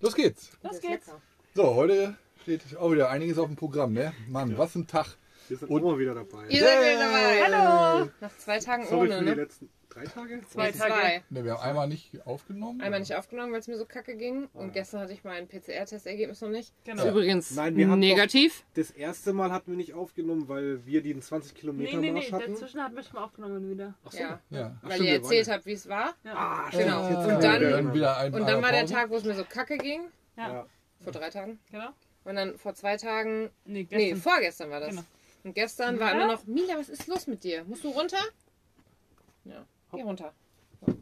Los geht's. Los geht's. So, heute steht auch wieder einiges auf dem Programm, ne? Mann, was ein Tag. Wir sind Und- immer wieder dabei. Ihr seid wieder dabei. Hallo! Nach zwei Tagen Sorry ohne, für die ne? letzten drei Tage? Zwei Nee, Tage. Ne, wir haben einmal nicht aufgenommen. Einmal nicht aufgenommen, weil es mir so kacke ging. Und gestern hatte ich mein PCR-Testergebnis noch nicht. Genau. Übrigens Nein, wir haben negativ. Das erste Mal hatten wir nicht aufgenommen, weil wir den 20 Nee, Kilometer nee, nee, Marsch hatten. dazwischen hatten wir schon mal aufgenommen wieder. Ach so. Ja. Ja. Ach, Weil stimmt, ihr erzählt ja- habt, wie es war. Ah, Genau. stimmt, jetzt Und haben dann- wir dann wieder ein Und dann war der. Tag, wo es mir so kacke ging. Ja, Ja. Vor drei Tagen. genau. Und dann vor zwei Tagen. Nee, Nee, gestern. vorgestern war das. Genau. Und gestern war Ja. immer noch, Mila, was ist los mit dir? Musst du runter? Ja, geh runter. So.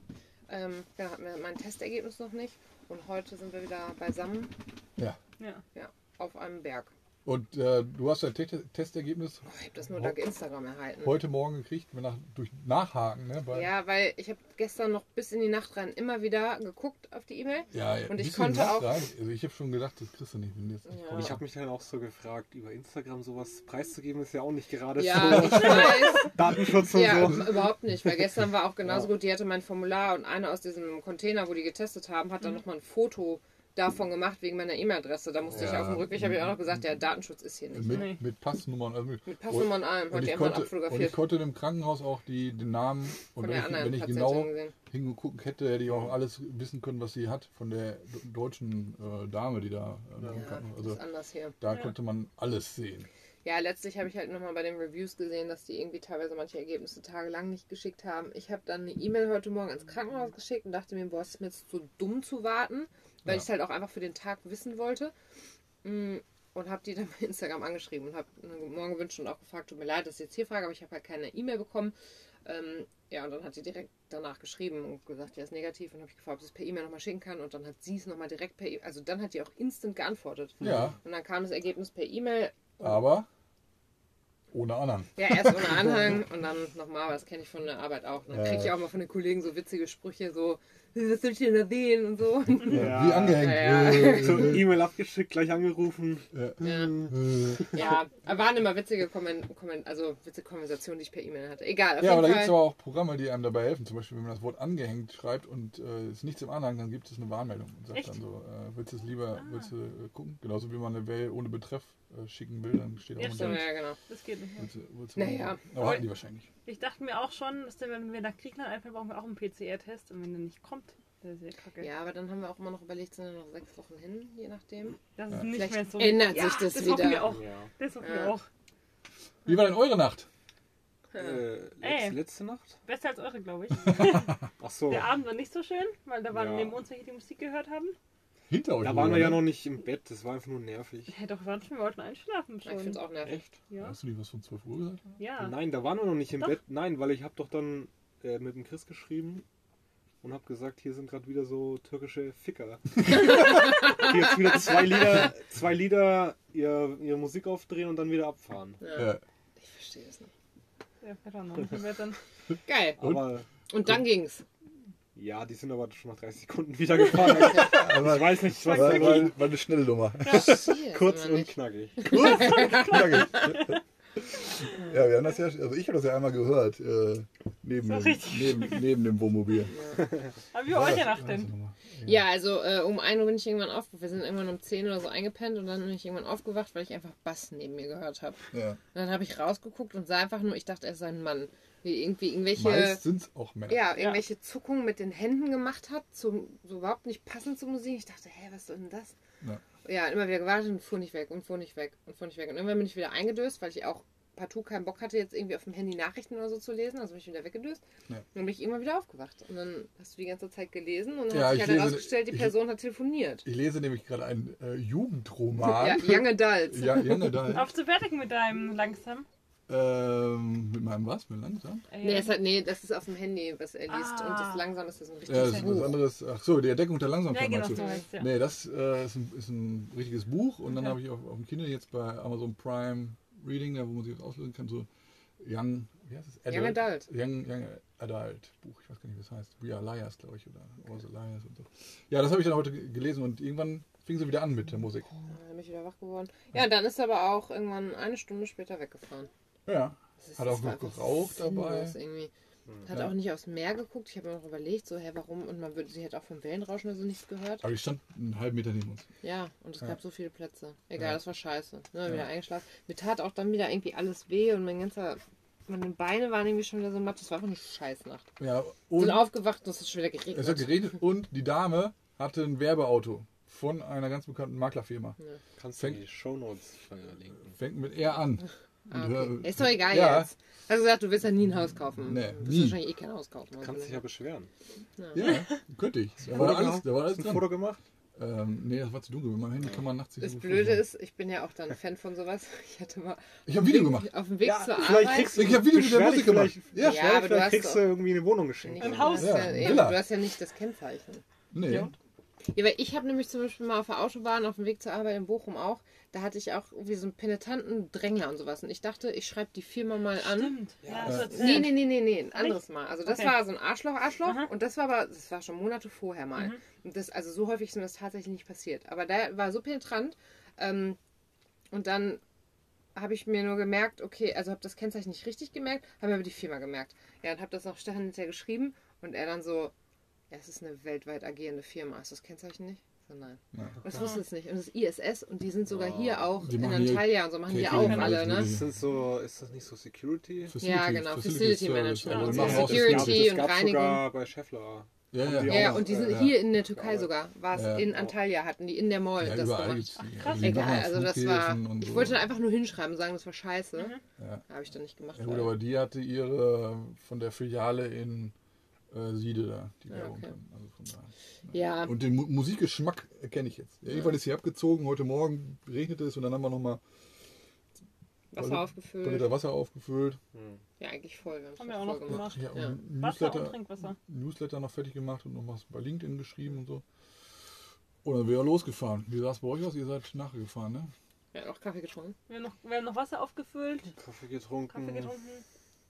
Ähm, ja, hatten wir mein Testergebnis noch nicht. Und heute sind wir wieder beisammen Ja. Ja. ja, auf einem Berg. Und äh, du hast dein Te Testergebnis Oh, ich habe das nur dank Instagram erhalten. heute Morgen gekriegt, wenn nach, durch Nachhaken, ne? Bei, Ja, weil ich habe gestern noch bis in die Nacht rein immer wieder geguckt auf die E-Mail. ja, ja, Und ich konnte Nacht auch- rein? Also ich habe schon gedacht, das kriegst du nicht, wenn jetzt nicht Ja. Ich habe mich dann auch so gefragt, über Instagram sowas preiszugeben, ist ja auch nicht gerade Ja, so ich weiß. Datenschutz und Ja, so. überhaupt nicht, weil gestern war auch genauso Ja. gut. Die hatte mein Formular und eine aus diesem Container, wo die getestet haben, hat dann nochmal ein Foto davon gemacht wegen meiner E-Mail-Adresse. Da musste ich Ja. auf dem Rückweg, habe ich auch noch gesagt, der Datenschutz ist hier nicht. Mit, Nee. mit Passnummern. Also mit, Mit Passnummern und allem, und hat die ich, konnte, und ich konnte im Krankenhaus auch die, den Namen und Von wenn der ich, wenn ich genau hingeguckt hätte, hätte ich auch alles wissen können, was sie hat von der deutschen äh, Dame, die da äh, im Ja, Krankenhaus. das Also ist anders hier. da konnte man alles sehen. Ja, letztlich habe ich halt nochmal bei den Reviews gesehen, dass die irgendwie teilweise manche Ergebnisse tagelang nicht geschickt haben. Ich habe dann eine E-Mail heute Morgen ins Krankenhaus geschickt und dachte mir, boah, es ist mir jetzt so dumm zu warten, weil Ja. ich es halt auch einfach für den Tag wissen wollte. Mm, Und habe die dann bei Instagram angeschrieben und habe morgen gewünscht und auch gefragt, tut mir leid, dass ich jetzt hier frage, aber ich habe halt keine E-Mail bekommen. Ähm, ja, und dann hat sie direkt danach geschrieben und gesagt, ja, ist negativ. Und habe ich gefragt, ob sie es per E-Mail nochmal schicken kann. Und dann hat sie es nochmal direkt per E-Mail, also dann hat die auch instant geantwortet. Ja, Und dann kam das Ergebnis per E-Mail aber ohne Anhang. ja, erst ohne Anhang und dann nochmal, aber das kenne ich von der Arbeit auch. Dann Ja. kriege ich auch mal von den Kollegen so witzige Sprüche, so, was soll ich denn da sehen und so. Ja. Wie angehängt. Ja, So E-Mail abgeschickt, gleich angerufen. äh, Ja, äh. ja waren immer witzige, Komment Komment also witzige Konversationen, die ich per E-Mail hatte. Egal, auf Ja, aber da gibt es aber auch Programme, die einem dabei helfen. Zum Beispiel, wenn man das Wort angehängt schreibt und äh, ist nichts im Anhang, dann gibt es eine Warnmeldung und sagt Echt? dann so, äh, willst du es lieber willst du, äh, gucken? Genauso wie man eine Mail ohne Betreff äh, schicken will, dann steht auch Ja, stimmt. ja, genau. Das geht nicht mehr. willst du, willst du Naja. Aber hatten die wahrscheinlich. Ich dachte mir auch schon, dass der, wenn wir nach Griechenland einfallen, brauchen wir auch einen PCR-Test. Und wenn der nicht kommt, der ist sehr kacke. Ja, aber dann haben wir auch immer noch überlegt, sind ja noch sechs Wochen hin, je nachdem. Das ist Ja. nicht Vielleicht mehr so. ändert ja, sich das das wieder. Hoffen wir auch. Ja. Das hoffen Ja. wir auch. Wie war denn eure Nacht? Äh, Ey. letzte, letzte Nacht? Besser als eure, glaube ich. Ach so. Der Abend war nicht so schön, weil da waren Ja. neben uns welche, die Musik gehört haben. Hinter euch. Da waren wir ja noch nicht im Bett, das war einfach nur nervig. Hä, doch, wir waren schon, wir wollten einschlafen Ich finde es schon. auch nervig. Echt? Ja. Hast du nicht was von 12 Uhr gesagt? ja. Nein, da waren wir noch nicht im Doch. Bett. Nein, weil ich habe doch dann äh, mit dem Chris geschrieben und habe gesagt, hier sind gerade wieder so türkische Ficker. die jetzt wieder zwei Lieder, zwei Lieder ihr, ihre Musik aufdrehen und dann wieder abfahren. Ja, Ja. ich verstehe es nicht. Ja, wir noch nicht im Bett dann. Geil. Und? Aber Und dann ging's. Ja, die sind aber schon nach 30 Sekunden wieder gefahren. ich weiß nicht, was war, war, war eine schnelle Nummer. Verstehe es kurz immer und knackig. Knackig. ja, wir haben das ja, also ich habe das ja einmal gehört, äh, neben, dem, neben, neben dem Wohnmobil. Aber wie war eure Nacht denn? Ja, also äh, um 1 Uhr bin ich irgendwann aufgewacht. Wir sind irgendwann um 10 oder so eingepennt und dann bin ich irgendwann aufgewacht, weil ich einfach Bass neben mir gehört habe. Ja. Und dann habe ich rausgeguckt und sah einfach nur, ich dachte, er ist ein Mann. Wie irgendwie irgendwelche, Meist sind auch Männer. ja, irgendwelche Zuckungen mit den Händen gemacht hat, zum, so überhaupt nicht passend zur Musik. Ich dachte, hä, was soll denn das? Ja. Ja, immer wieder gewartet und fuhr nicht weg und fuhr nicht weg und fuhr nicht weg. Und irgendwann bin ich wieder eingedöst, weil ich auch partout keinen Bock hatte, jetzt irgendwie auf dem Handy Nachrichten oder so zu lesen. Also bin ich wieder weggedöst. Ja. Dann bin ich irgendwann wieder aufgewacht. Und dann hast du die ganze Zeit gelesen und dann Ja, hat sich ich halt lese- herausgestellt, die ich- Person hat telefoniert. Ich lese nämlich gerade einen äh, Ja, Jugendroman. Young Adults. Ja, Junge, da. Auf zu fertig mit deinem langsam. Ähm, mit meinem was? Mit langsam? Äh, Nee, es hat, nee, das ist auf dem Handy, was er liest. Ah. Und das langsam ist das ein richtiges Ja, das ist was Buch. anderes. Ach so, die Entdeckung der Langsamkeit ja, genau meinst du? Nee, das äh, ist, ein, ist ein richtiges Buch und dann Okay. habe ich auf, auf dem Kindle jetzt bei Amazon Prime Reading, da wo man sich das auslösen kann, so Young, wie heißt es? Young Adult. Young, Young Adult Buch, ich weiß gar nicht, wie es heißt. We Are Liars, glaube ich, oder All the Liars und so. Ja, das habe ich dann heute ge- gelesen und irgendwann fing sie wieder an mit der Musik. Dann bin ich wieder wach geworden. Ja, dann ist er aber auch irgendwann eine Stunde später weggefahren. Ja, Hat auch noch geraucht dabei. Irgendwie. Hat Ja. auch nicht aufs Meer geguckt. Ich habe mir noch überlegt, so, hä, warum? Und man würde, sie hat auch vom Wellenrauschen oder so nichts gehört. Aber die stand einen halben Meter neben uns. Ja, und es Ja. gab so viele Plätze. Egal, Ja. das war scheiße. Ne, Ja. wieder eingeschlafen. Mir tat auch dann wieder irgendwie alles weh und mein ganzer, meine Beine waren irgendwie schon wieder so matt. Das war einfach eine Scheißnacht. Ja, Und sind aufgewacht und es ist schon wieder geregnet. es hat geredet und die Dame hatte ein Werbeauto von einer ganz bekannten Maklerfirma. Kannst du Fängt- die Shownotes verlinken? Fängt mit R an. Ah, okay. Ist doch egal ja. jetzt. Hast du gesagt, du willst ja nie ein Haus kaufen. Nee, du wirst wahrscheinlich eh kein Haus kaufen. Also Kannst dich ja beschweren. Ja, könnte ich. Da war alles, da war alles Hast du ein. Foto gemacht? Ähm, nee, das war zu dunkel. Mit meinem Handy kann man nachts nicht das so Blöde fotografieren. ist, ich bin ja auch dann ein Fan von sowas. Ich hatte mal Ich habe ein Video gemacht. auf dem Weg zur vielleicht Arbeit. kriegst du, Ich hab Video mit der Musik gemacht. Ja, Ja, aber vielleicht, du kriegst du irgendwie eine Wohnung geschenkt. Ein Haus. Ja, ja, du hast ja nicht das Kennzeichen. Nee. Ja. Ja, weil ich habe nämlich zum Beispiel mal auf der Autobahn auf dem Weg zur Arbeit in Bochum auch, da hatte ich auch irgendwie so einen penetranten Drängler und sowas. Und ich dachte, ich schreibe die Firma mal an. Stimmt. Ja, erzählt. Nee, nee, nee, nee, nee, ein anderes Mal. Also das Okay. war so ein Arschloch, Arschloch. Aha. Und das war aber, das war schon Monate vorher mal. Mhm. Und das, also so häufig ist mir das tatsächlich nicht passiert. Aber der war so penetrant. Ähm, und dann habe ich mir nur gemerkt, okay, also habe das Kennzeichen nicht richtig gemerkt, habe mir aber die Firma gemerkt. Ja, und habe das auch Stefan hinterher geschrieben. Und er dann so, ja, es ist eine weltweit agierende Firma. Hast du das Kennzeichen nicht? So, nein. Ja. Das wusste es nicht. Und das ist ISS und die sind sogar Oh. hier auch Die in Antalya und so machen die auch alle, alles ne? mögliche. Das sind so, ist das nicht so Security? Ja, genau, Facility Management Also und so. Security das- und Reinigung. sogar bei Scheffler. Ja, ja. Ja, ja, und die sind äh, hier in der Türkei sogar. War es Ja. in Antalya, hatten die in der Mall Ja, das gemacht. die. krass. Also Egal, also das war. Ich so. wollte einfach nur hinschreiben und sagen, das war scheiße. Ja. Habe ich dann nicht gemacht. Ja gut, aber die hatte ihre von der Filiale in äh, Siede da, die Ja, Werbung okay. dann. Also von daher. ja, Und den Mu Musikgeschmack erkenne ich jetzt. Ja, irgendwann ist sie abgezogen, heute Morgen regnete es und dann haben wir nochmal Wasser Toilette- aufgefüllt. Toilette Wasser aufgefüllt. Hm. Ja, eigentlich voll. Wir Haben wir auch noch gemacht. Ja, und Ja. ein Wasser und Newsletter, Trinkwasser. Newsletter noch fertig gemacht und noch was bei LinkedIn geschrieben und so. Und dann wäre er losgefahren. Wie sah es bei euch aus? Ihr seid nachgefahren, ne? Ja, noch Kaffee getrunken. Wir haben noch, wir haben noch Wasser aufgefüllt, Kaffee getrunken. Kaffee getrunken.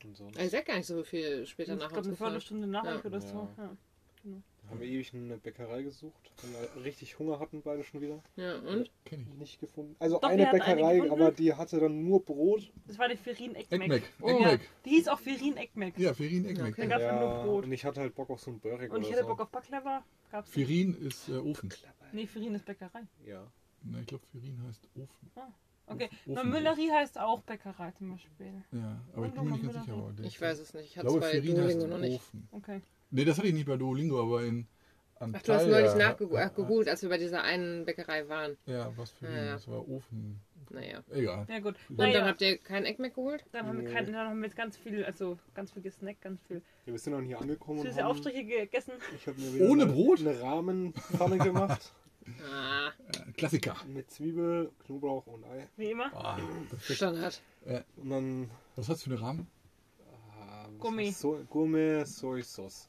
Und so. Also ich sag gar nicht so viel später Ich nach glaube, Hause eine. Viertelstunde nach Ja. oder so. Ja. Ja. Haben wir ewig eine Bäckerei gesucht. Weil wir richtig Hunger hatten beide schon wieder. Ja, und? Kenn ich. Nicht gefunden. Also Doch, eine eine Bäckerei, gefunden. aber die hatte dann nur Brot. Das war die Ferin. Ekmek. Oh. Ja, die hieß auch Ferin Ekmek. Ja, Ferin Ekmek. Okay. Da gab's dann nur Brot. und ich hatte halt Bock auf so ein Börek Und oder ich hatte so. Bock auf Baklava. Gab's nicht. Ferin ist äh, Ofen. Nee, Ferin ist Bäckerei. Ja. Ne, ich glaube, Ferin heißt Ofen. Okay. Na, Müllerie heißt auch Bäckerei zum Beispiel. Ja, aber ich bin mir nicht ganz sicher. Aber der- Ich weiß es nicht. Ich hatte glaube, es bei Ferin heißt Duolingo noch nicht. Ofen. Okay. Ne, das hatte ich nicht bei Duolingo, aber in Ach, du hast neulich nachgegoogelt, als wir bei dieser einen Bäckerei waren. Ja, was Ferin, Ja, ja. das war Ofen. Naja. Egal. Ja gut. Und dann Naja, habt ihr kein Eckmeck geholt? dann haben wir Nee. kein, dann haben wir jetzt ganz viel, also ganz viel gesnackt, ganz viel ja. Wir sind dann hier angekommen und süße haben, Aufstriche gegessen. ich habe mir wieder Ohne eine, Brot? eine Rahmenpfanne gemacht. Ah, Äh, Klassiker. mit Zwiebel, Knoblauch und Ei. Wie immer. Perfekt. Standard. Und dann Was hast du für eine Rahmen? ah, was Gummi. So, Gourmet Soy Sauce.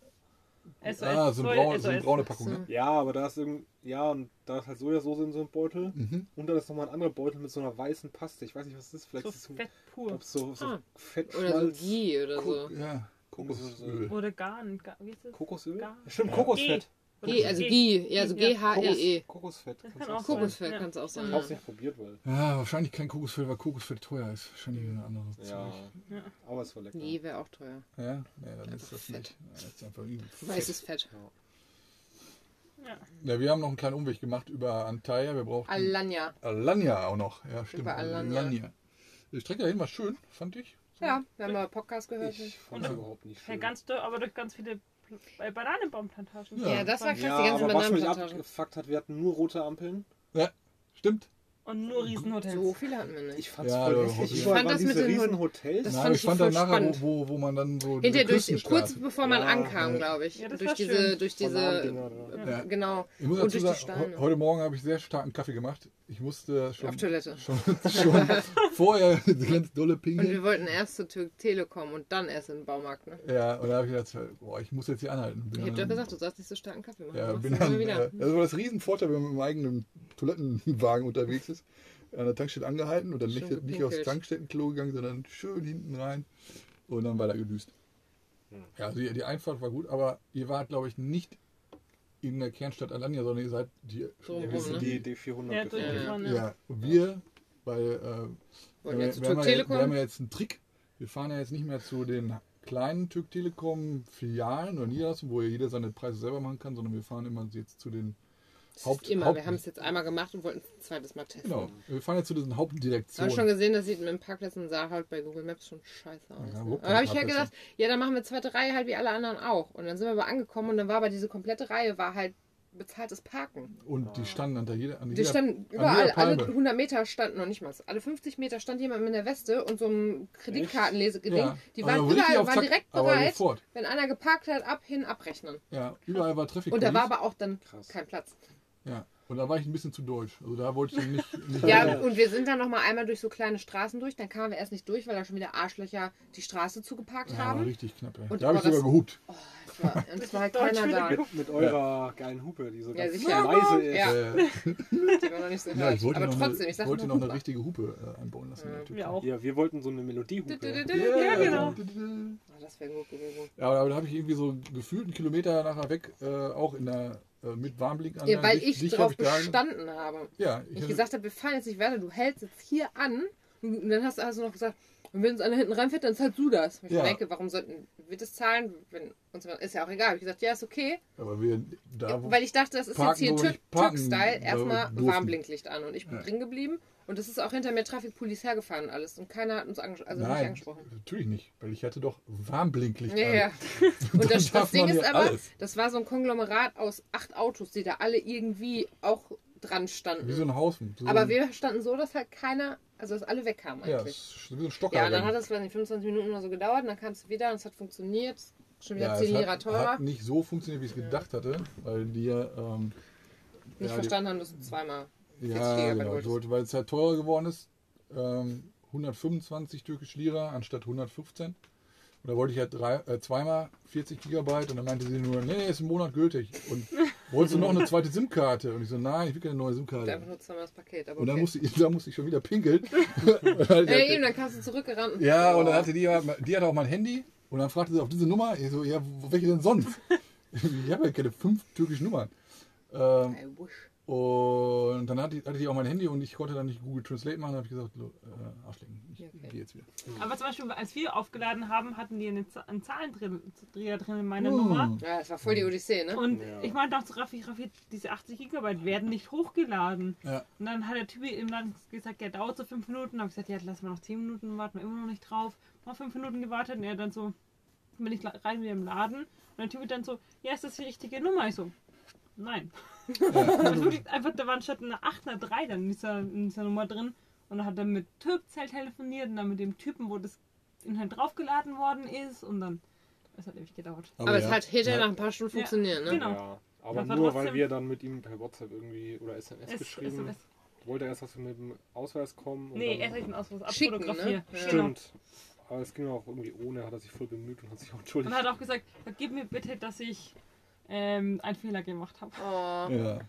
SOS, ah, so, ein braun, so eine braune Packung, ne? Ja, aber da ist irgend, ja und da ist halt Sojasauce in so einem Beutel Mhm. und dann ist nochmal ein anderer Beutel mit so einer weißen Paste. Ich weiß nicht, was das ist. Vielleicht So ist so, fett pur. ob so, so Ah. Fettschmalz. Oder so Ghee oder so. Ja, Kokosöl. Oder Garn. Gar, wie ist das? Kokosöl? Gar- Stimmt, Ja. Kokosfett. Oder Ghee, also. Ghee. Ja, so Ja. G-H-E-E. Kokosfett. Kann auch sein. sein. Kokosfett Ja. kannst du auch sagen. Ich hab's nicht probiert, weil. Ja, wahrscheinlich kein Kokosfett, weil Kokosfett teuer ist. Wahrscheinlich eine andere Ja. Zeug. Ja. Aber es war lecker. Ghee wäre auch teuer. Ja, nee, dann Einfach ist das Fett. nicht. Ja, das ist einfach übel. Weißes Fett. Ja. Ja, wir haben noch einen kleinen Umweg gemacht über Antalya. Wir brauchten Alanya. Alanya auch noch. Ja, stimmt. Über Alanya. Die Strecke dahin war schön, fand ich. Ja, wir haben mal Podcast gehört. Ich fand es überhaupt nicht Ja, schön. ganz dürr, aber durch ganz viele äh, Bananenbaumplantagen. Ja. Ja, das war krass, ja, die ganzen aber was mich Bananenplantagen. abgefuckt hat, wir hatten nur rote Ampeln. Ja, stimmt. Und nur Riesenhotels. So viele hatten wir nicht. Ich fand's Ja, voll hässlich. ich fand das mit den riesen Hotels. Das Nein, fand ich fand voll dann nachher, spannend. wo, wo, wo man dann so. Diese durch, kurz bevor man Ja, ankam, ja. glaube ich. Ja, das durch war diese, schön. durch diese. Ja. genau. Ich muss Und dazu durch die sagen, Steine. heute Morgen habe ich sehr starken Kaffee gemacht. Ich musste schon, Auf Toilette. schon, schon vorher ganz dolle Und wir pingeln. wollten erst zur Tür Telekom und dann erst in den Baumarkt. Ne? Ja, und da habe ich gedacht, boah, ich muss jetzt hier anhalten. Bin Ich hab dann- doch gesagt, du sollst nicht so starken Kaffee machen. Ja, bin dann, äh, wieder. das war das Riesenvorteil, wenn man mit dem eigenen Toilettenwagen unterwegs ist. An der Tankstelle angehalten und dann nicht, nicht aufs. Tankstellenklo gegangen, sondern schön hinten rein und dann weiter gedüst. Hm. Ja, also die, die Einfahrt war gut, aber ihr wart, glaube ich, nicht in der Kernstadt Alanya, sondern ihr seid die. Drumherum, Ja, wir sind ne? die D400 Ja, gefahren. durchgefahren, ja. ja. und wir, weil äh, wir, wir, haben ja, wir Telekom. haben ja jetzt einen Trick. Wir fahren ja jetzt nicht mehr zu den kleinen Türk Telekom Filialen oder Niederlassungen, wo ja jeder seine Preise selber machen kann, sondern wir fahren immer jetzt zu den Haupt- immer. Haupt- Wir haben es jetzt einmal gemacht und wollten es ein zweites Mal testen. Genau, wir fahren jetzt zu diesen Ich Hauptdirektionen. habe schon gesehen, das sieht mit dem Parkplätzen sah halt bei Google Maps schon scheiße aus. Ja, ne? Aber da habe ich ja Parkplätze? gedacht, ja, dann machen wir zweite Reihe halt wie alle anderen auch. Und dann sind wir aber angekommen und dann war aber diese komplette Reihe war halt bezahltes Parken. Und die standen an der jeder, an Die jeder, standen an überall, alle Palme. 100 Meter standen noch nicht mal. Alle 50 Meter stand jemand mit einer Weste und so einem Kreditkartenleseding. Ja, Die aber waren überall, waren direkt bereit, wenn einer geparkt hat, ab, hin, abrechnen. Ja, überall war Traffic Und da war aber auch dann Krass. kein Platz. Ja, und da war ich ein bisschen zu deutsch. Also da wollte ich nicht. nicht Ja, Ja. und wir sind dann noch mal einmal durch so kleine Straßen durch. Dann kamen wir erst nicht durch, weil da schon wieder Arschlöcher die Straße zugeparkt ja, haben. richtig knapp. Ey. Und Da habe ich sogar gehupt. Oh, es war, und es war halt keiner da. Mit, mit eurer geilen Hupe, die so Ja, ganz sicher. leise ist. Ja. Äh, Die war noch nicht so ja, ich wollte Aber noch trotzdem, eine, ich sag wollte noch eine richtige Hupe äh, einbauen lassen. Ja. Türkei. Wir auch. Ja, wir wollten so eine Melodiehupe. Ja, genau. Ah, Das wäre gut gewesen. Ja, aber da habe ich irgendwie so gefühlt einen Kilometer nachher weg, äh, auch in der äh, mit Warnblick an. Ja, weil Dich- ich dich drauf hab ich da- bestanden habe. Ja, Ich hatte- gesagt habe, wir fahren jetzt nicht weiter, du hältst jetzt hier an. Und dann hast du also noch gesagt, und wenn uns einer hinten reinfährt, dann zahlst du das. Ich Ja. denke, warum sollten wir das zahlen? Wenn uns ist ja auch egal. Ich gesagt, ja, ist okay. aber wir da wo, Weil ich dachte, das ist parken, jetzt hier Türk-Style. Erstmal. Warnblinklicht an. Und ich bin Ja. drin geblieben. Und es ist auch hinter mir Traffic Police hergefahren und alles. Und keiner hat uns anges also nicht Nein, angesprochen. natürlich nicht, weil ich hatte doch Warnblinklicht Ja, an. ja. Und das, das Ding ist ja aber, alles. das war so ein Konglomerat aus acht Autos, die da alle irgendwie auch dran standen. Wie so ein Haus. So aber wir standen so, dass halt keiner, also dass alle wegkamen ja, eigentlich. ist wie so ein Stocker. Ja, dann hat das, weiß nicht, 25 Minuten oder so gedauert und dann kamst du wieder und es hat funktioniert. Schon wieder ja, 10 es Lira teurer. hat nicht so funktioniert, wie ich es gedacht hatte, weil die ähm, nicht ja, verstanden haben, dass du zweimal. Die, 40 ja, genau, sollte, weil es halt teurer geworden ist. Ähm, 125 türkische Lira anstatt 115. Und da wollte ich halt drei, äh, zweimal 40 Gigabyte und dann meinte sie nur, nee, ist ein Monat gültig. Und wolltest du noch eine zweite SIM-Karte? Und ich so, nein, ich will keine neue SIM-Karte. nur zweimal das Paket. Aber Und dann okay. musste ich, da musste ich schon wieder pinkeln. ja, eben, dann kamst du zurückgerannt. Ja, und dann hatte die, ja- die hatte auch mein Handy und dann fragte sie auf diese Nummer. Ich so, ja, welche denn sonst? Ich habe ja keine fünf türkischen Nummern. Ähm, I wish. Und dann hatte, die- hatte die auch mein Handy und ich konnte dann nicht Google Translate machen. Dann habe ich gesagt, äh, Arschlecken, ich Okay. gehe jetzt wieder. Aber zum Beispiel, als wir aufgeladen haben, hatten die eine, Z- einen Zahlendreher drin in meiner Hm. Nummer. Ja, das war voll die Odyssee, ne? Und Ja. ich meinte auch zu Raffi, Raffi, diese 80 Gigabyte werden nicht hochgeladen. Ja. Und dann hat der Typ eben dann gesagt, ja, dauert so 5 Minuten. Da habe ich gesagt, ja, lass mal noch 10 Minuten warten, wir immer noch nicht drauf. Noch 5 Minuten gewartet und er dann so, bin ich rein wieder im Laden. Und der Typ dann so, ja, ist das die richtige Nummer? Ich so, nein. Also wirklich einfach, da war statt eine 8 eine 3 dann in dieser, in dieser Nummer drin. Und dann hat er mit Türkzell telefoniert und dann mit dem Typen, wo das Inhalt draufgeladen worden ist. Und dann, es hat ewig gedauert. Aber es ja, hat hinterher ja. nach ein paar Stunden Ja, funktioniert, ne? genau. Ja, aber nur trotzdem- weil wir dann mit ihm per WhatsApp irgendwie oder SMS Es- geschrieben SMS. wollte er erst, dass wir mit dem Ausweis kommen. Und Nee, erst den Ausweis Schicken, abfotografieren. ne? Ja. Stimmt. Aber es ging auch irgendwie ohne, hat er sich voll bemüht und hat sich auch entschuldigt. Und hat auch gesagt, gib mir bitte, dass ich ähm, einen Fehler gemacht habe. Oh, Ja.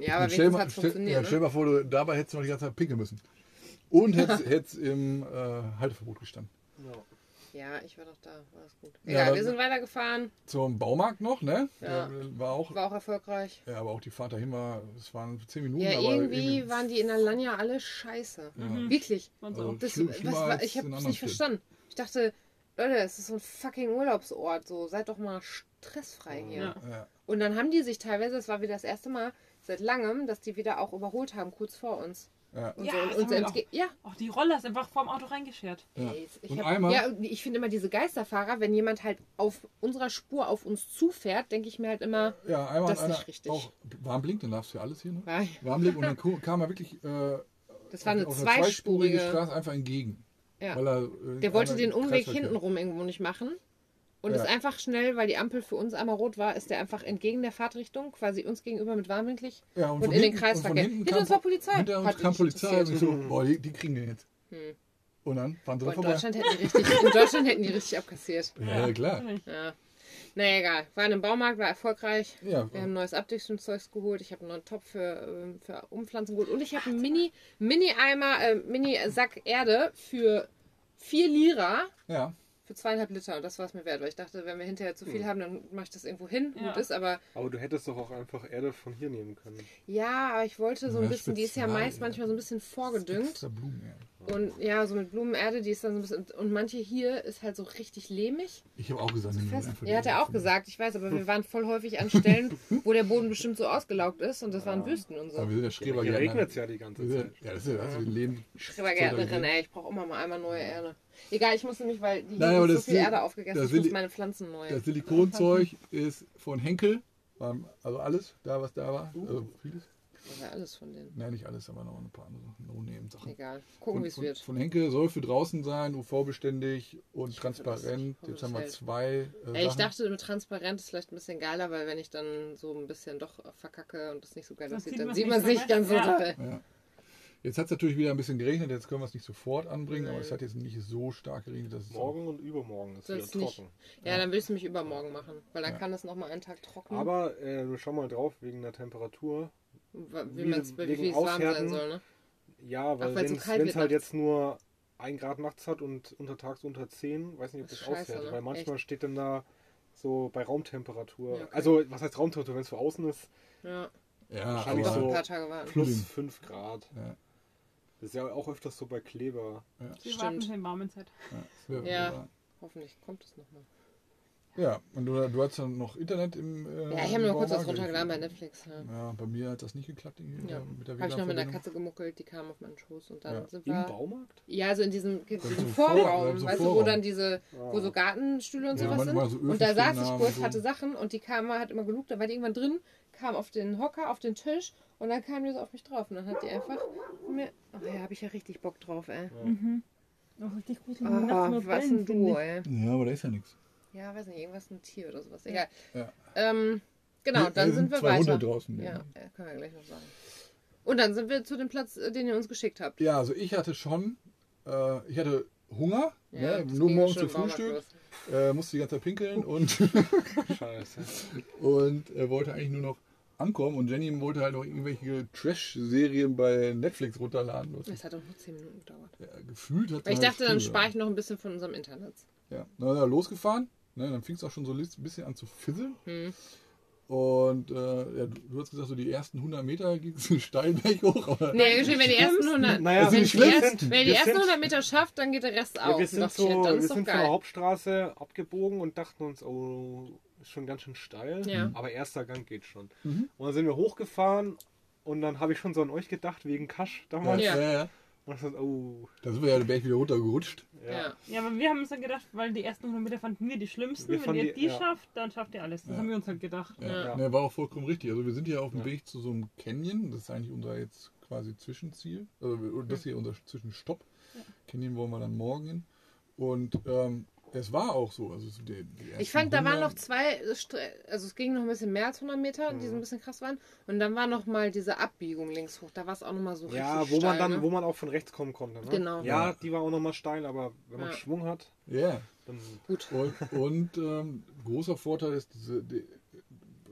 Ja, aber stell, wenigstens mal, hat es stell, funktioniert, ja, ne? stell mal vor, du, dabei hättest du noch die ganze Zeit pinkeln müssen. Und hättest, hättest im äh, Halteverbot gestanden. Ja. Ja, ich war doch da, war gut. Ja, Egal, aber- wir sind weitergefahren, Zum Baumarkt noch, ne? Ja. Der War auch, war auch erfolgreich. ja, aber auch die Fahrt dahin war, es waren zehn Minuten. Ja, aber irgendwie waren die in Alanya alle scheiße. Ja. Wirklich. Also, Das, was, ich habe es nicht Städten. verstanden. Ich dachte, Leute, es ist so ein fucking Urlaubsort, so seid doch mal stressfrei hier. Ja. Und dann haben die sich teilweise, das war wieder das erste Mal seit langem, dass die wieder auch überholt haben, kurz vor uns. Ja. Und Ja, so, und wir entge- ja, Auch die Roller ist einfach vorm Auto reingeschert. Ja. Ey, ich, Und hab, einmal- ja, und ich finde immer diese Geisterfahrer, wenn jemand halt auf unserer Spur auf uns zufährt, denke ich mir halt immer, Ja, einmal Das ist nicht richtig. auch Warmblink, dann darfst du ja alles hier, ne? ja, Warmblink und dann kam er wirklich äh, das war eine auf zweispurige zweispurige. Straße einfach entgegen. Ja. Er, äh, Der wollte den Umweg Kreisverkehr- hintenrum irgendwo nicht machen. Und Ja. ist einfach schnell, weil die Ampel für uns einmal rot war, ist der einfach entgegen der Fahrtrichtung, quasi uns gegenüber mit warmblinklich Ja, und, von in den hinten- Kreisverkehr. und von hinten Hinter uns war Polizei. Hinter uns Hat kam Polizei und ich so, boah, die, die kriegen den jetzt. Hm. Und dann fahren sie da vorbei. Deutschland hätten die richtig, in Deutschland hätten die richtig abkassiert. Ja, klar. Natürlich. Ja. Naja, egal. War in einem Baumarkt, war erfolgreich. Ja, Wir haben neues Abdichtungszeugs geholt. Ich habe einen neuen Topf für, ähm, für Umpflanzen geholt. Und ich habe einen Mini, Mini-Eimer, äh, Mini-Sack Erde für 4 Lira ja. für zweieinhalb Liter. Und das war es mir wert, weil ich dachte, wenn wir hinterher zu viel haben, dann mache ich das irgendwo hin. Ja. Gut ist, aber Aber du hättest doch auch einfach Erde von hier nehmen können. ja, aber ich wollte so ein bisschen, die ist ja meist ja. manchmal so ein bisschen vorgedüngt. Blumen, ja. Und ja, so mit Blumenerde, die ist dann so ein bisschen. Und manche hier ist halt so richtig lehmig. Ich habe auch gesagt, nimm Fest. Ja, hat er auch gesagt, ich weiß, aber wir waren voll häufig an Stellen, wo der Boden bestimmt so ausgelaugt ist und das waren Wüsten und Aber so. wir sind ja Hier Schrebergärtner. regnet es ja die ganze Zeit. Ja, das ist ja, das ist Leben. Schrebergärtnerin, ey, ich brauche immer mal einmal neue Erde. Egal, ich muss nämlich, weil die Nein, hier aber so viel Sil- Erde aufgegessen, das ich muss meine Pflanzen neu. Das Silikonzeug ist von Henkel. Also alles, da was da war. Also vieles. Das war alles von denen. Nein, nicht alles, aber noch ein paar andere No-Name-Sachen. Egal. Gucken, wie es wird. von Henkel soll für draußen sein, UV-beständig und transparent. hoffe, Jetzt das haben wir zwei. Äh, Ey, ich dachte, mit transparent ist vielleicht ein bisschen geiler, weil wenn ich dann so ein bisschen doch verkacke und das nicht so geil Dann aussieht, sieht dann sieht nicht man sich nett. ganz so Ja. doll. Ja. Jetzt hat es natürlich wieder ein bisschen geregnet, jetzt können wir es nicht sofort anbringen, aber Nein. es hat jetzt nicht so stark geregnet, dass es Morgen und übermorgen ist wieder es nicht. trocken. Ja, dann will ich es nämlich übermorgen machen, weil dann Ja. kann es nochmal einen Tag trocken. Aber äh, schau mal drauf, wegen der Temperatur. Wie man es es warm sein soll, ne? Ja, weil so wenn kalt es wird halt nachts. jetzt nur ein Grad nachts hat und untertags unter 10, weiß nicht, ob Das das, aushält. ne? Weil manchmal steht dann da so bei Raumtemperatur. Ja, okay. Also, was heißt Raumtemperatur, wenn es für außen ist? Ja, Ja, Wahrscheinlich so paar Tage warten. Plus Frühling. 5 Grad. Ja, Das ist ja auch öfters so bei Kleber. ja, Wir Stimmt. warten für den warmen Zeit. ja, ja, Ja. Hoffentlich kommt es nochmal. Ja, und du, du hast dann noch Internet im. Äh, Ja, ich habe mir mal kurz was runtergeladen bei Netflix. Ja. Ja, bei mir hat das nicht geklappt. irgendwie, Ja. äh, mit der Habe ich noch mit der WLAN-Verbindung. Katze gemuckelt, die kam auf meinen Schoß und dann Ja. sind Im wir. Baumarkt? Ja, also in diesem, in so diesem Vorraum, so weißt du, wo dann diese, wo Ah. so Gartenstühle und Ja, sowas sind. so und da saß ich kurz, haben, hatte so. Sachen und die kam, hat immer gelugt, da war die irgendwann drin, kam auf den Hocker, auf den Tisch und dann kam die so auf mich drauf und dann hat die einfach mir, oh ja, habe ich ja richtig Bock drauf, ey. Mhm. Auch richtig gut. Oh, was ein Duo, ey. Ja, aber da ist ja nichts. Ja, weiß nicht, irgendwas ein Tier oder sowas. Egal. Ja. Ähm, genau, dann hier sind wir zwei weiter. Hunde draußen. Ja, ja, können wir gleich noch sagen. Und dann sind wir zu dem Platz, äh, den ihr uns geschickt habt. Ja, also ich hatte schon, äh, ich hatte Hunger, Ja, ne, nur morgens zum Frühstück, äh, musste die ganze Zeit pinkeln und, Scheiße. und äh, wollte eigentlich nur noch ankommen und Jenny wollte halt noch irgendwelche Trash-Serien bei Netflix runterladen. Was Das hat doch nur 10 Minuten gedauert. ja, gefühlt hat Weil ich halt dachte, dann Stunde. spare ich noch ein bisschen von unserem Internet. Ja, dann sind wir losgefahren, ne, dann fing es auch schon so ein bisschen an zu fisseln. Hm. Und äh, ja, du, du hast gesagt, so die ersten 100 Meter ging es steil berg hoch. Aber Nee, geschrieben, wenn die ersten 100, Naja, wenn, die erst, wenn die ersten sind- 100 Meter schafft, dann geht der Rest Ja, auf. wir sind, dachte so, dann wir doch sind von der. Hauptstraße abgebogen und dachten uns, oh, ist schon ganz schön steil. Ja. Aber erster Gang geht schon. Mhm. Und dann sind wir hochgefahren und dann habe ich schon so an euch gedacht, wegen Kasch ja, damals. Ja. Oh, Da sind wir ja den Berg wieder runtergerutscht. ja. Ja. Aber wir haben uns dann gedacht, weil die ersten 100 Meter fanden wir die schlimmsten. Wir Wenn ihr die- die ja. schafft, dann schafft ihr alles. Das Ja. haben wir uns halt gedacht. Ja, Ja. Ne, war auch vollkommen richtig. Also wir sind ja auf dem Ja. Weg zu so einem Canyon. Das ist eigentlich unser jetzt quasi Zwischenziel. Also wir- das hier unser Zwischenstopp. Canyon wollen wir dann morgen hin. Und ähm, es war auch so. Also die, die Ich fand, da waren 100 noch zwei, also es ging noch ein bisschen mehr als 100 Meter, die so ein bisschen krass waren. Und dann war noch mal diese Abbiegung links hoch. Da war es auch noch mal so Ja, richtig wo man steil, dann, ne? wo man auch von rechts kommen konnte. Ne? Genau. Ja, Ja. die war auch nochmal steil, aber wenn man Ja. Schwung hat, Ja. dann. Gut. Und, und ähm, großer Vorteil ist, diese, die,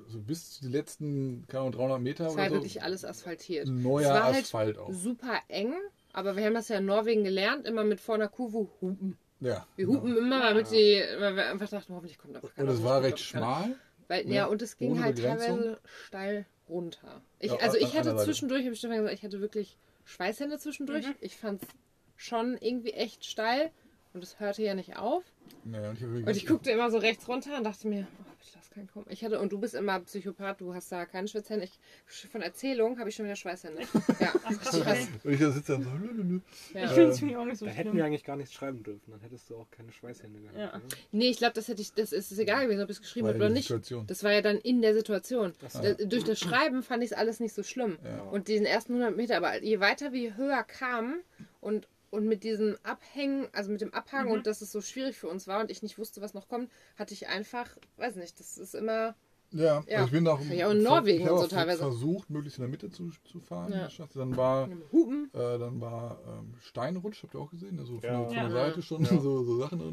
so bis zu die letzten keine Ahnung, 300 Meter Es oder war so, wirklich alles asphaltiert. neuer es war halt Asphalt auch. super eng, aber wir haben das ja in Norwegen gelernt, immer mit vor einer Kurve hupen. Ja, Wir genau. hupen immer, damit sie, weil wir einfach dachten, hoffentlich kommt einfach Und keiner. es war recht schmal. Weil, ne? ja, und es ging Ohne halt Begrenzung. teilweise steil runter. Ich, Ja, also an ich hatte Seite. zwischendurch, habe ich Stefan gesagt, ich hatte wirklich Schweißhände zwischendurch. Mhm. Ich fand es schon irgendwie echt steil und es hörte ja nicht auf. Naja, und ich, Und ich guckte immer so rechts runter und dachte mir, oh, bitte lass keinen kommen. Ich hatte, und du bist immer Psychopath, du hast da keine Schwitzhände. Ich, von Erzählung habe ich schon wieder Schweißhände. Ja, krass. Und ich da sitze dann so, lü, lü, lü. Ich Ja. finde es für mich auch nicht so Da hätten wir eigentlich gar nichts schreiben dürfen. Dann hättest du auch keine Schweißhände gehabt. Ja. Ne? Nee, ich glaube, das hätte ich, das ist, egal gewesen, ob ich es geschrieben habe oder nicht. Situation. Das war ja dann in der Situation. So. Da, durch das Schreiben fand ich es alles nicht so schlimm. Ja. Und diesen ersten 100 Meter, aber je weiter wir höher kamen und, und mit diesem Abhängen, also mit dem Abhang Mhm. und dass es so schwierig für uns war und ich nicht wusste, was noch kommt, hatte ich einfach, weiß nicht, das ist immer, Ja, Ja. Also ich bin auch, Ja, und in Norwegen ich habe und so teilweise. versucht, möglichst in der Mitte zu, zu fahren. Ja. Dann war, Hupen. äh, dann war ähm, Steinrutsch, habt ihr auch gesehen? Also von, Ja. der, von Ja. der Seite schon Ja. so, so Sachen. Uh,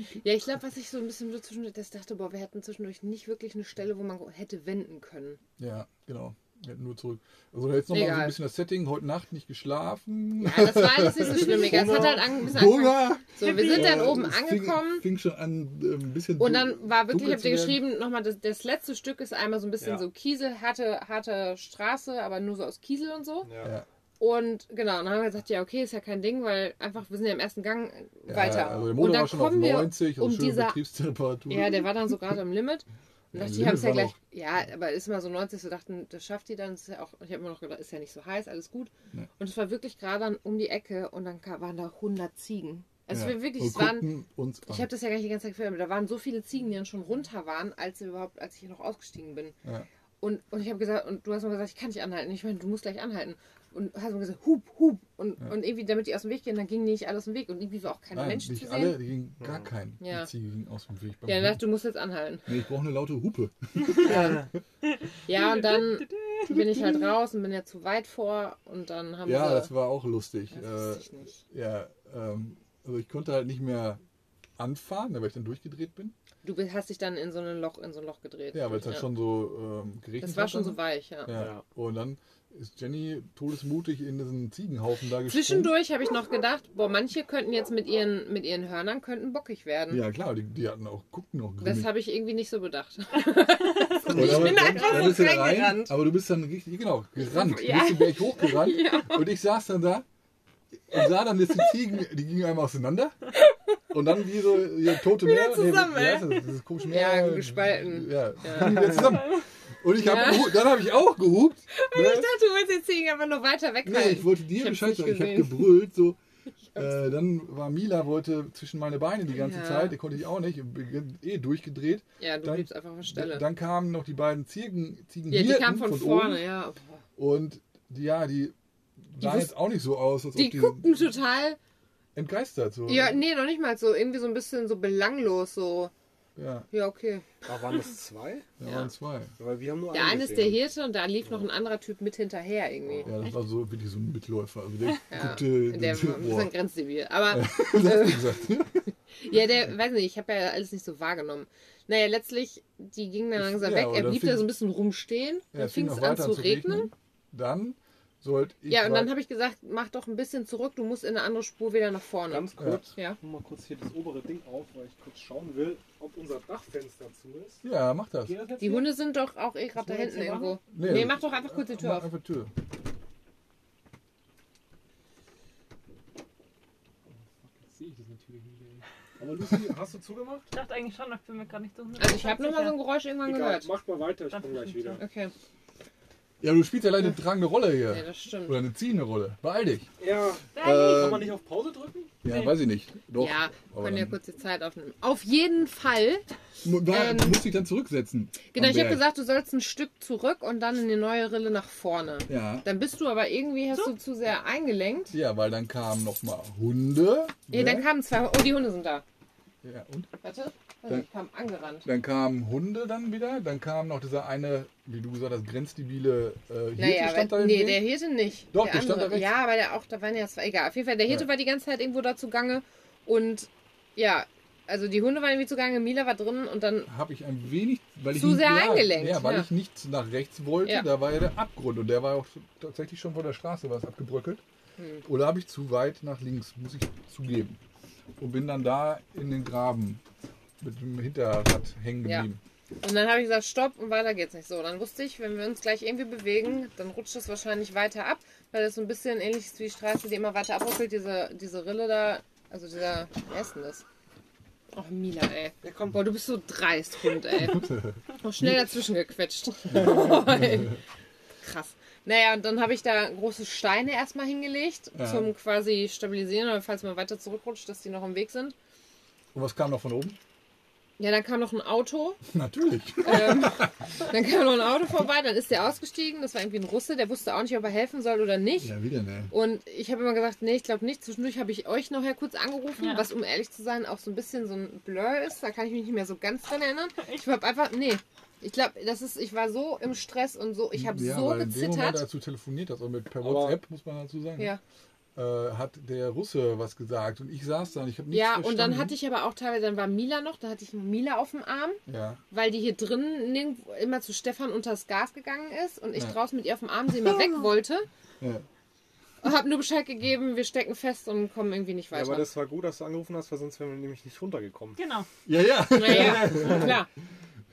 okay. Ja, ich glaube, was ich so ein bisschen so zwischendurch, das dachte, boah, wir hätten zwischendurch nicht wirklich eine Stelle, wo man hätte wenden können. Ja, genau. Nur zurück. Also jetzt nochmal so ein bisschen das Setting. Heute Nacht nicht geschlafen. Ja, das war alles nicht so schlimm. Egal, es hat halt ein bisschen angefangen. So, wir sind dann oben es angekommen. Fing, fing schon an, äh, ein bisschen Und dann war wirklich, ich hab dir geschrieben, nochmal, das, das letzte Stück ist einmal so ein bisschen Ja. so Kiesel, harte, harte Straße, aber nur so aus Kiesel und so. Ja. Ja. Und genau, dann haben wir gesagt, ja, okay, ist ja kein Ding, weil einfach, wir sind ja im ersten Gang weiter. Ja, also der und Motor dann war schon auf kommen wir 90, also um schöne dieser, Betriebstemperatur. ja, der war dann so gerade am Limit. Ja, die haben es ja gleich. war Ja, aber ist immer so 90, so dachten, das schafft die dann. Ist ja auch, ich habe immer noch gedacht, ist ja nicht so heiß, alles gut. Nee. Und es war wirklich gerade dann um die Ecke und dann waren da 100 Ziegen. Also ja. wir wirklich, es waren, ich habe das ja gar nicht die ganze Zeit gefilmt, aber da waren so viele Ziegen, die dann schon runter waren, als überhaupt, als ich noch ausgestiegen bin. Ja. Und, und ich habe gesagt, und du hast mir gesagt, ich kann nicht anhalten. Ich meine, du musst gleich anhalten. Und hast mir gesagt, hup, hup. Und, und irgendwie, damit die aus dem Weg gehen, dann ging nicht alles aus dem Weg. Und irgendwie war auch kein Nein, Mensch nicht zu alle, sehen. die gingen gar kein. Ja. Die Ziege ging aus dem Weg. Ja, dachte, du musst jetzt anhalten. nee, ich brauche eine laute Hupe. Ja, und dann bin ich halt raus und bin ja zu weit vor. Und dann haben Ja, sie... das war auch lustig. das Äh, wusste ich nicht. ja, ähm, also ich konnte halt nicht mehr anfahren, weil ich dann durchgedreht bin. Du hast dich dann in so ein Loch, in so ein Loch gedreht. Ja, weil es halt schon so ähm, geregnet Das war hat schon dann. so weich, ja. Ja. Ja. Und dann ist Jenny todesmutig in diesen Ziegenhaufen da gesprungen. Zwischendurch habe ich noch gedacht, boah, manche könnten jetzt mit ihren, mit ihren Hörnern könnten bockig werden. Ja, klar, die, die hatten auch, guckten auch Das grimmig. habe ich irgendwie nicht so bedacht. Und ich aber bin dann- einfach dann so rein, reingerannt. Aber du bist dann richtig, genau, gerannt. Ja. Du bist den Berg hochgerannt. Ja. Und ich saß dann da und sah dann, dass die Ziegen, die gingen einmal auseinander. Und dann wie so hier, tote Meer. zusammen, wie ey. heißt das? Dieses komische Meer. Ja, gespalten. Ja, ja. wieder zusammen. Und ich hab, Ja. gehu- dann habe ich auch gehupt. Ich Ne? dachte, du wolltest die Ziegen einfach nur weiter Nee, weghalten. ich wollte dir Ich Bescheid sagen. Ich habe gebrüllt. So. Äh, dann war Mila, wollte zwischen meine Beine die ganze Ja. Zeit. Die konnte ich auch nicht. Bin eh durchgedreht. ja, du dann- bliebst einfach auf der Stelle. Dann kamen noch die beiden Ziegen, Ziegen ja, die kamen von, vorne, oben. ja. Und die, ja, die sahen wus- jetzt auch nicht so aus, als Die ob die guckten total. entgeistert. So. Ja, nee, noch nicht mal so. Irgendwie so ein bisschen so belanglos, so. Ja, Ja, okay. Da waren es zwei? da Ja. waren zwei. Weil wir haben nur Der eine ist der. Hirte und da lief noch ein anderer Typ mit hinterher irgendwie. Ja, das war so wirklich so ein Mitläufer. Also der Ja, guckte. der war ein bisschen grenzdebil. Aber gesagt. ja, der, weiß nicht, ich habe ja alles nicht so wahrgenommen. Naja, letztlich, die gingen dann langsam Ja, weg. aber Er blieb da so ein bisschen rumstehen. Ja, dann fing es an zu regnen. Dann sollte ich. Ja, und dann habe ich gesagt, mach doch ein bisschen zurück, du musst in eine andere Spur wieder nach vorne. Ganz kurz, Ja. mach mal kurz hier das obere Ding auf, weil ich kurz schauen will, ob unser Dachfenster zu ist. ja, mach das. Das Die hier? Hunde sind doch auch eh gerade da hinten irgendwo. Nee, Nee, mach doch einfach kurz die Tür Mach auf. einfach Tür. Jetzt sehe ich das natürlich nicht. ey. Aber Lucy, hast du zugemacht? Ich dachte eigentlich schon, ich bin mir gar nicht so Also ich habe nochmal so ein Geräusch irgendwann Egal, gehört. mach mal weiter, ich komme gleich wieder. Okay, Ja, du spielst ja leider eine tragende Rolle hier. ja, das stimmt. Oder eine ziehende Rolle. Beeil dich. Ja, Äh, kann man nicht auf Pause drücken? ja, Nee. weiß ich nicht. Doch. Ja, aber können ja dann- kurz die Zeit aufnehmen. Auf jeden Fall. Da- ähm, du musst dich dann zurücksetzen. Genau, ich habe gesagt, du sollst ein Stück zurück und dann in die neue Rille nach vorne. Ja. Dann bist du aber irgendwie, hast du zu sehr eingelenkt. Ja, weil dann kamen noch mal Hunde. Ja, ne? dann kamen zwei. Oh, die Hunde sind da. ja, und? Warte. Dann- Die kamen angerannt. Dann kamen Hunde dann wieder. Dann kam noch dieser eine, wie du gesagt hast, grenzdebile äh, Hirte Naja, stand da aber, im nee, der Hirte nicht. Doch, der der stand da rechts. Ja, aber der auch, da waren ja zwei. Egal, auf jeden Fall, der Hirte Ja. war die ganze Zeit irgendwo da zugange. Und ja, also die Hunde waren irgendwie zugange, Mila war drin und dann. habe ich ein wenig, weil ich Zu nicht, sehr eingelenkt, Ja, weil ja. ich nicht nach rechts wollte, Ja. da war ja der Abgrund und der war auch tatsächlich schon von der Straße was abgebröckelt. Hm. Oder habe ich zu weit nach links, muss ich zugeben. Und bin dann da in den Graben mit dem Hinterrad hängen Ja. geblieben. Und dann habe ich gesagt, stopp und weiter geht's nicht so. Dann wusste ich, wenn wir uns gleich irgendwie bewegen, dann rutscht es wahrscheinlich weiter ab, weil das so ein bisschen ähnlich ist wie die Straße, die immer weiter abruckelt, diese, diese Rille da, also dieser, denn das? Oh, Mila, ey. Ja, komm. Boah, du bist so dreist, Hund, ey. Noch schnell dazwischen gequetscht. Krass. Naja, und dann habe ich da große Steine erstmal hingelegt, Ja. zum quasi stabilisieren, falls man weiter zurückrutscht, dass die noch im Weg sind. Und was kam noch von oben? Ja, dann kam noch ein Auto. Natürlich. Ähm, dann kam noch ein Auto vorbei, dann ist der ausgestiegen. Das war irgendwie ein Russe, der wusste auch nicht, ob er helfen soll oder nicht. Ja, wieder ne. Und ich habe immer gesagt, nee, ich glaube nicht. Zwischendurch habe ich euch nachher kurz angerufen, Ja. was um ehrlich zu sein auch so ein bisschen so ein Blur ist. Da kann ich mich nicht mehr so ganz dran erinnern. Ich habe einfach, nee. Ich glaube, das ist, ich war so im Stress und so, ich habe ja, so weil in dem Moment, gezittert. als du telefoniert hast, auch mit per Aber- WhatsApp, muss man dazu sagen, Ja. Äh, hat der Russe was gesagt und ich saß da und ich habe nichts Ja, verstanden. und dann hatte ich aber auch teilweise, dann war Mila noch, da hatte ich Mila auf dem Arm, Ja, weil die hier drin nirgendwo- immer zu Stefan unter das Gas gegangen ist und ich Ja. draußen mit ihr auf dem Arm sie immer weg wollte. ja. Habe nur Bescheid gegeben, wir stecken fest und kommen irgendwie nicht Ja, weiter. aber das war gut, dass du angerufen hast, weil sonst wären wir nämlich nicht runtergekommen. Genau. ja, ja. naja, klar.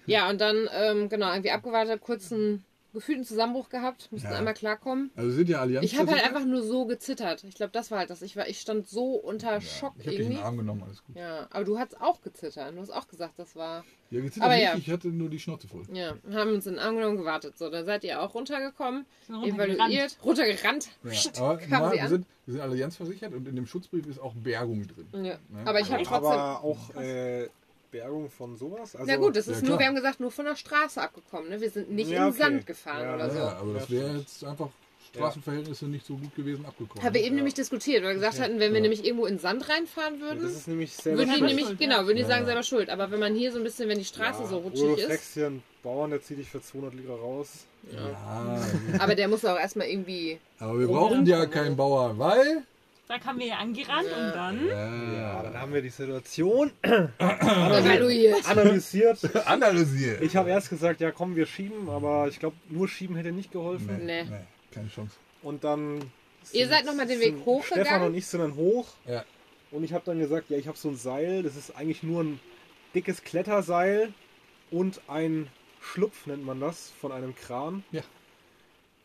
Ja, und dann, ähm, genau, irgendwie abgewartet, kurzen gefühlt einen Zusammenbruch gehabt, mussten Ja. einmal klarkommen. Also sind ja Allianz. Ich habe halt einfach nur so gezittert. Ich glaube, das war halt das. Ich, war, ich stand so unter Schock Ich habe dich in irgendwie. den Arm genommen, alles gut. Ja, aber du hast auch gezittert. Du hast auch gesagt, das war. Ja, gezittert Aber nicht, ja. ich hatte nur die Schnauze voll. Ja, haben uns in den Arm genommen gewartet. So, dann seid ihr auch runtergekommen, evaluiert, runtergerannt. Ja. Aber normal, sie wir, sind, wir sind Allianz versichert und in dem Schutzbrief ist auch Bergung drin. Ja. Ne? Aber ich habe trotzdem. Aber auch äh, Bergung von sowas? Also, Na gut, das ja, ist nur, klar. wir haben gesagt, nur von der Straße abgekommen. Ne? Wir sind nicht Ja, in okay. Sand gefahren Ja, oder so. Ja, aber das Ja, wäre jetzt einfach Straßenverhältnisse nicht so gut gewesen abgekommen. Haben wir eben nämlich diskutiert, weil wir gesagt Okay. hatten, wenn wir Ja. nämlich irgendwo in Sand reinfahren Ja, würden, das ist nämlich selber würden die nämlich, schuld, genau, ja. würden die Ja, sagen ja. selber schuld. Aber wenn man hier so ein bisschen, wenn die Straße so rutschig du ist, fragst hier einen Bauern, der zieht dich für 200 Liter raus. Ja, aber der muss auch erstmal irgendwie. aber wir brauchen ja keinen Bauer, weil. Da kamen wir ja angerannt Ja. und dann. Ja, dann haben wir die Situation Evaluiert. analysiert. Analysiert. Ich habe erst gesagt, ja komm, wir schieben, aber ich glaube, nur schieben hätte nicht geholfen. Nee. nee, keine Chance. Und dann. Ihr seid noch mal den Weg hochgegangen? Stefan und ich sind dann hoch. Ja. Und ich habe dann gesagt, ja, ich habe so ein Seil, das ist eigentlich nur ein dickes Kletterseil und ein Schlupf nennt man das von einem Kran. Ja.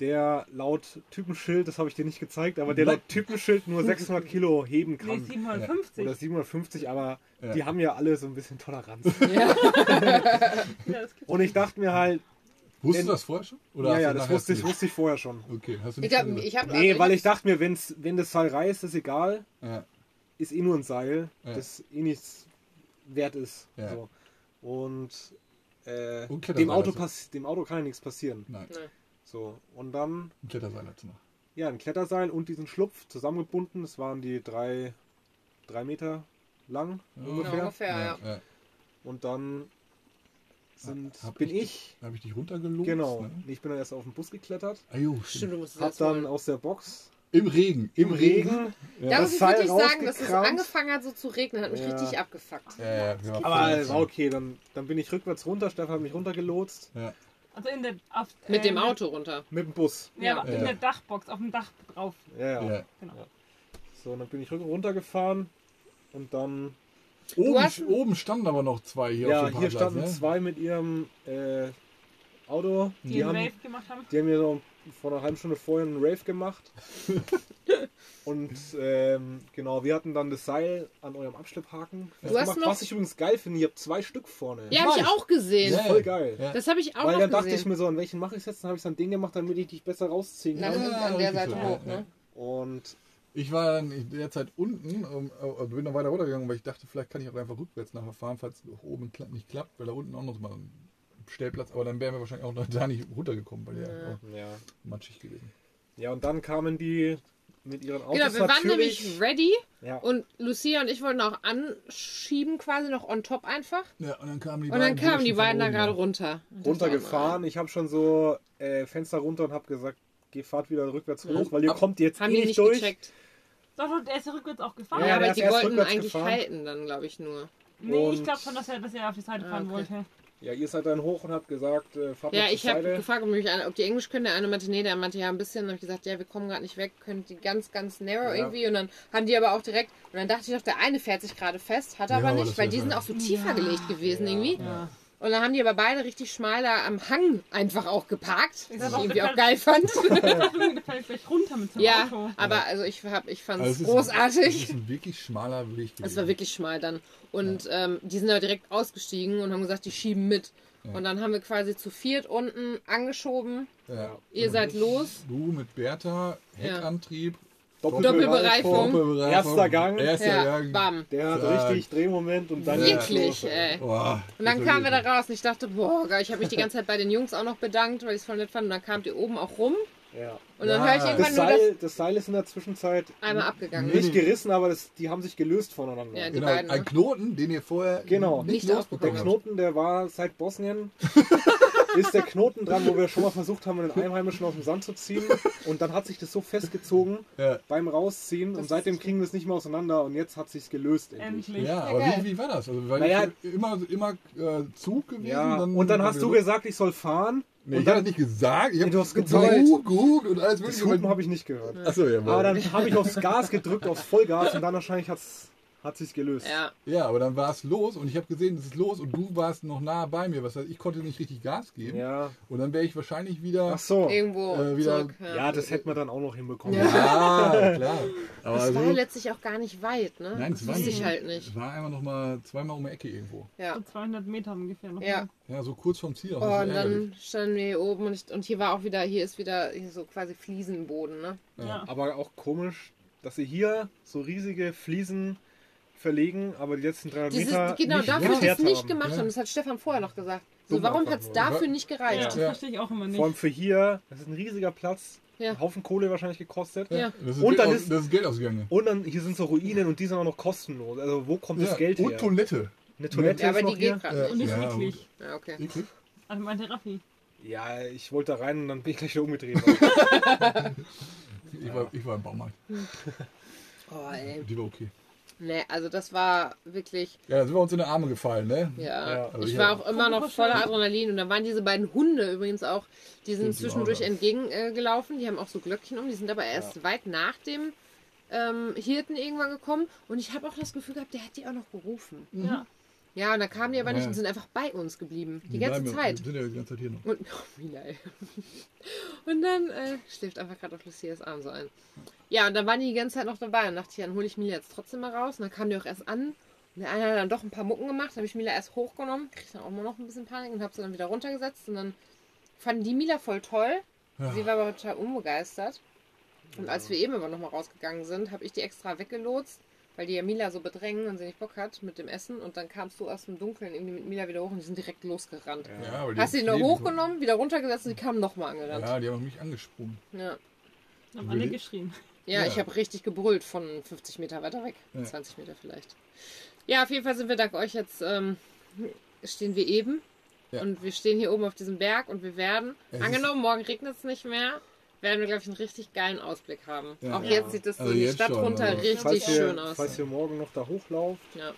Der laut Typenschild, das habe ich dir nicht gezeigt, aber der Nein. laut Typenschild nur 600 Kilo heben Nee, kann. 750. Oder 750, aber Ja. die haben ja alle so ein bisschen Toleranz. Ja. Und ich dachte mir halt, Wusstest du das vorher schon? Oder ja, ja, das wusste ich, wusste ich vorher schon. Okay, hast du Ich nicht glaube, gesagt? ich habe. Nee, weil ich dachte mir, wenn's, wenn das Seil reißt, ist egal. Ja, Ist eh nur ein Seil, Ja. das eh nichts wert ist. Ja. So. Und, äh, dem, Auto pass dem Auto kann ja nichts passieren. Nein, So. Und dann ein Kletterseil dazu noch. ja, ein Kletterseil und diesen Schlupf zusammengebunden. Das waren die drei, drei Meter lang Ja. ungefähr. ungefähr, ja. ja. Und dann sind, Hab bin ich- ich, Habe ich dich runtergelobt? genau, Ne? ich bin dann erst auf den Bus geklettert, Ah, jo, Stimmt, stimmt. hab dann holen. aus der Box Im Regen. Im, im Regen. Regen Da das muss ich Seil wirklich sagen, dass es angefangen hat so zu regnen, hat mich Ja. richtig abgefuckt. Ja, ja, waren Aber war okay, dann, dann bin ich rückwärts runter, Stefan hat mich runtergelotst Ja. Also in der, auf, Mit äh, dem Auto runter. mit dem Bus. Ja, aber Ja. in der Dachbox, auf dem Dach drauf. Ja, ja. Ja. Genau. So, dann bin ich runtergefahren und dann. Oben, hast- oben standen aber noch zwei hier ja, auf dem hier Parkplatz. standen ne? zwei mit ihrem äh, Auto. Die, Die einen haben, gemacht haben. die haben mir so vor einer halben Stunde vorher einen Rave gemacht. und ähm, genau, wir hatten dann das Seil an eurem Abschlepphaken Du hast festgemacht. noch- Was ich übrigens geil finde, ihr habt zwei Stück vorne. Ja, habe ich auch gesehen. Ja. Voll geil. Ja. Das habe ich auch Weil noch dann dachte gesehen. ich mir so, an welchen mache ich es jetzt? Dann habe ich dann den gemacht, damit ich dich besser rausziehen Na, kann. ist an der Seite hoch, ja, ne? Und Ich war dann derzeit unten, um, äh, bin dann weiter runtergegangen, weil ich dachte, vielleicht kann ich auch einfach rückwärts nachher fahren, falls es oben kla- nicht klappt, weil da unten auch noch mal ein Stellplatz, aber dann wären wir wahrscheinlich auch noch da nicht runtergekommen, weil der ja. matschig gewesen. Ja, und dann kamen die mit ihren Autos Genau, wir waren natürlich. nämlich ready ja. und Lucia und ich wollten auch anschieben, quasi noch on top einfach. Ja, und dann kamen die Und dann beiden kamen die beiden da gerade runter. Und runtergefahren. Ich habe schon so äh, Fenster runter und habe gesagt, geh fahrt wieder rückwärts hoch, weil ihr Ab- kommt jetzt Haben eh nicht nicht durch. gecheckt. Doch, doch, der ist ja rückwärts auch gefahren. Ja, Ja, aber die wollten eigentlich gefahren. halten dann, glaube ich, nur. nee, ich Und- glaube schon, dass er, dass er auf die Seite Ah, fahren okay. wollte. Ja, ihr seid dann hoch und habt gesagt, äh, fahrt Ja, ich habe gefragt, ob, mich, ob die Englisch können. Der eine meinte, nee, der meinte ja ein bisschen. Dann habe ich gesagt, ja, wir kommen gerade nicht weg, können die ganz, ganz narrow Ja. irgendwie. Und dann haben die aber auch direkt. Und dann dachte ich doch, der eine fährt sich gerade fest, hat er Ja, aber nicht, weil die sind auch so tiefer Ja. gelegt gewesen Ja. irgendwie. Ja. Und dann haben die aber beide richtig schmal da am Hang einfach auch geparkt, was ich irgendwie das auch geil fand. Runter mit ja, Auto. aber also ich, hab, ich fand Also es großartig. Es ist ein wirklich schmaler Weg. Es war wirklich schmal dann. Und ähm, die sind aber direkt ausgestiegen und haben gesagt, die schieben mit. Ja. Und dann haben wir quasi zu viert unten angeschoben. Ja. Ihr seid los. Du mit Bertha, Ja. Heckantrieb, Doppelbereifung. Doppelbereifung, Erster Gang. Erster Ja, Gang. bam. Der hat Zack. richtig Drehmoment und dann Wirklich, ey. Boah, Und dann das kamen wir da raus und ich dachte, boah, geil, ich habe mich die ganze Zeit bei den Jungs auch noch bedankt, weil ich es voll nett fand. Und dann kamt ihr oben auch rum. Ja. Und dann Ja. höre ich Das, irgendwann nur das Seil, das Seil ist in der Zwischenzeit einmal abgegangen. nicht gerissen, aber das, die haben sich gelöst voneinander. Ja, die Genau, beiden, ein ne? Knoten, den ihr vorher Genau. nicht, Nicht losbekommen Der habt. Knoten, der war seit Bosnien, ist der Knoten dran, wo wir schon mal versucht haben, den Einheimischen aus dem Sand zu ziehen. Und dann hat sich das so festgezogen Ja. beim Rausziehen und Das seitdem ist- kriegen wir es nicht mehr auseinander und jetzt hat sich's gelöst endlich. Endlich. Ja, aber wie, wie war das? Also, weil Naja, ich immer, immer äh, Zug gewesen. Ja, und dann hast du gesagt, ich soll fahren. Nee, und ich habe dann nicht gesagt. Ich Nee, habe du hast gezeigt. geguckt und alles das mögliche. Hupen habe ich nicht gehört. Achso, ja, Aber dann habe ich aufs Gas gedrückt, aufs Vollgas und dann wahrscheinlich hat's hat sich's gelöst. Ja. Ja, aber dann war es los und ich habe gesehen, es ist los und du warst noch nah bei mir. Was heißt, ich konnte nicht richtig Gas geben. Ja. Und dann wäre ich wahrscheinlich wieder. Ach so. Irgendwo Äh, wieder- zurück. Ja, das hätten wir dann auch noch hinbekommen. Ja, klar. Aber Das war ja letztlich auch gar nicht weit, ne? Nein, das es war wusste nicht. ich halt nicht. es war einfach noch mal zweimal um die Ecke irgendwo. Ja. So 200 Meter ungefähr noch. Ja. Ja, so kurz vom Ziel. Oh, und dann standen wir hier oben und, ich, und hier war auch wieder, hier ist wieder hier so quasi Fliesenboden, ne? Ja. Aber auch komisch, dass sie hier so riesige Fliesen verlegen, aber die letzten 300 Dieses, Meter genau, nicht dafür gekehrt es nicht haben. gemacht Ja. haben. Das hat Stefan vorher noch gesagt. So, warum hat es dafür nicht Ja, gereicht? das Ja. verstehe ich auch immer nicht. Vor allem für hier, das ist ein riesiger Platz, Ja. ein Haufen Kohle wahrscheinlich gekostet. Ja. Das ist, Und Geld dann aus, ist- das ist Geld ausgegangen. Und dann hier sind so Ruinen und die sind auch noch kostenlos. Also wo kommt Ja, das Geld und her? Toilette. Eine Toilette Ja, aber ist die geht hier. gerade Ja. nicht. Und nicht Ja, wirklich. Ja, okay. Eklig. Also meinte Raffi. Ja, ich wollte da rein und dann bin ich gleich wieder umgedreht. Ich war, ich war im Baumarkt. Oh, ey. Die war okay. Nee, also das war wirklich, Ja, da sind wir uns in die Arme gefallen, ne? ja. Ja, also ich war auch immer noch voller. Adrenalin und da waren diese beiden Hunde übrigens auch, die sind die zwischendurch entgegengelaufen. Äh, die haben auch so Glöckchen um, die sind aber erst weit nach dem ähm, Hirten irgendwann gekommen und ich habe auch das Gefühl gehabt, der hat die auch noch gerufen. Ja. Ja, und da kamen die aber nicht und sind einfach bei uns geblieben. Die, Die ganze bleiben- Zeit. Die sind ja die ganze Zeit hier noch. Und, oh, Mila, ey. Und dann äh, schläft einfach gerade auf Lucias Arm so ein. Ja, und dann waren die die ganze Zeit noch dabei. Und dachte ich, dann hole ich Mila jetzt trotzdem mal raus. Und dann kam die auch erst an. Und der eine hat dann doch ein paar Mucken gemacht. Habe ich Mila erst hochgenommen. Krieg dann auch immer noch ein bisschen Panik und habe sie dann wieder runtergesetzt. Und dann fanden die Mila voll toll. Ja. Sie war aber total unbegeistert. Und als wir eben aber nochmal rausgegangen sind, habe ich die extra weggelotst, weil die ja Mila so bedrängen und sie nicht Bock hat mit dem Essen. Und dann kamst du aus dem Dunkeln irgendwie mit Mila wieder hoch und die sind direkt losgerannt. Ja, aber die Hast du die noch hochgenommen, wieder runtergesetzt und die kamen nochmal angerannt. Ja, die haben mich angesprungen. Ja, Haben alle geschrien. ja, Ja. ich habe richtig gebrüllt von 50 Meter weiter weg. Ja. 20 Meter vielleicht. Ja, auf jeden Fall sind wir dank euch jetzt, ähm, stehen wir eben. Ja. Und wir stehen hier oben auf diesem Berg und wir werden, Es angenommen, morgen regnet es nicht mehr, werden wir, glaube ich, einen richtig geilen Ausblick haben. Ja. Auch Ja. jetzt sieht das so Also die jetzt Stadt schon, runter aber- richtig falls, schön ihr, aus. falls ihr morgen noch da hochlauft, Ja.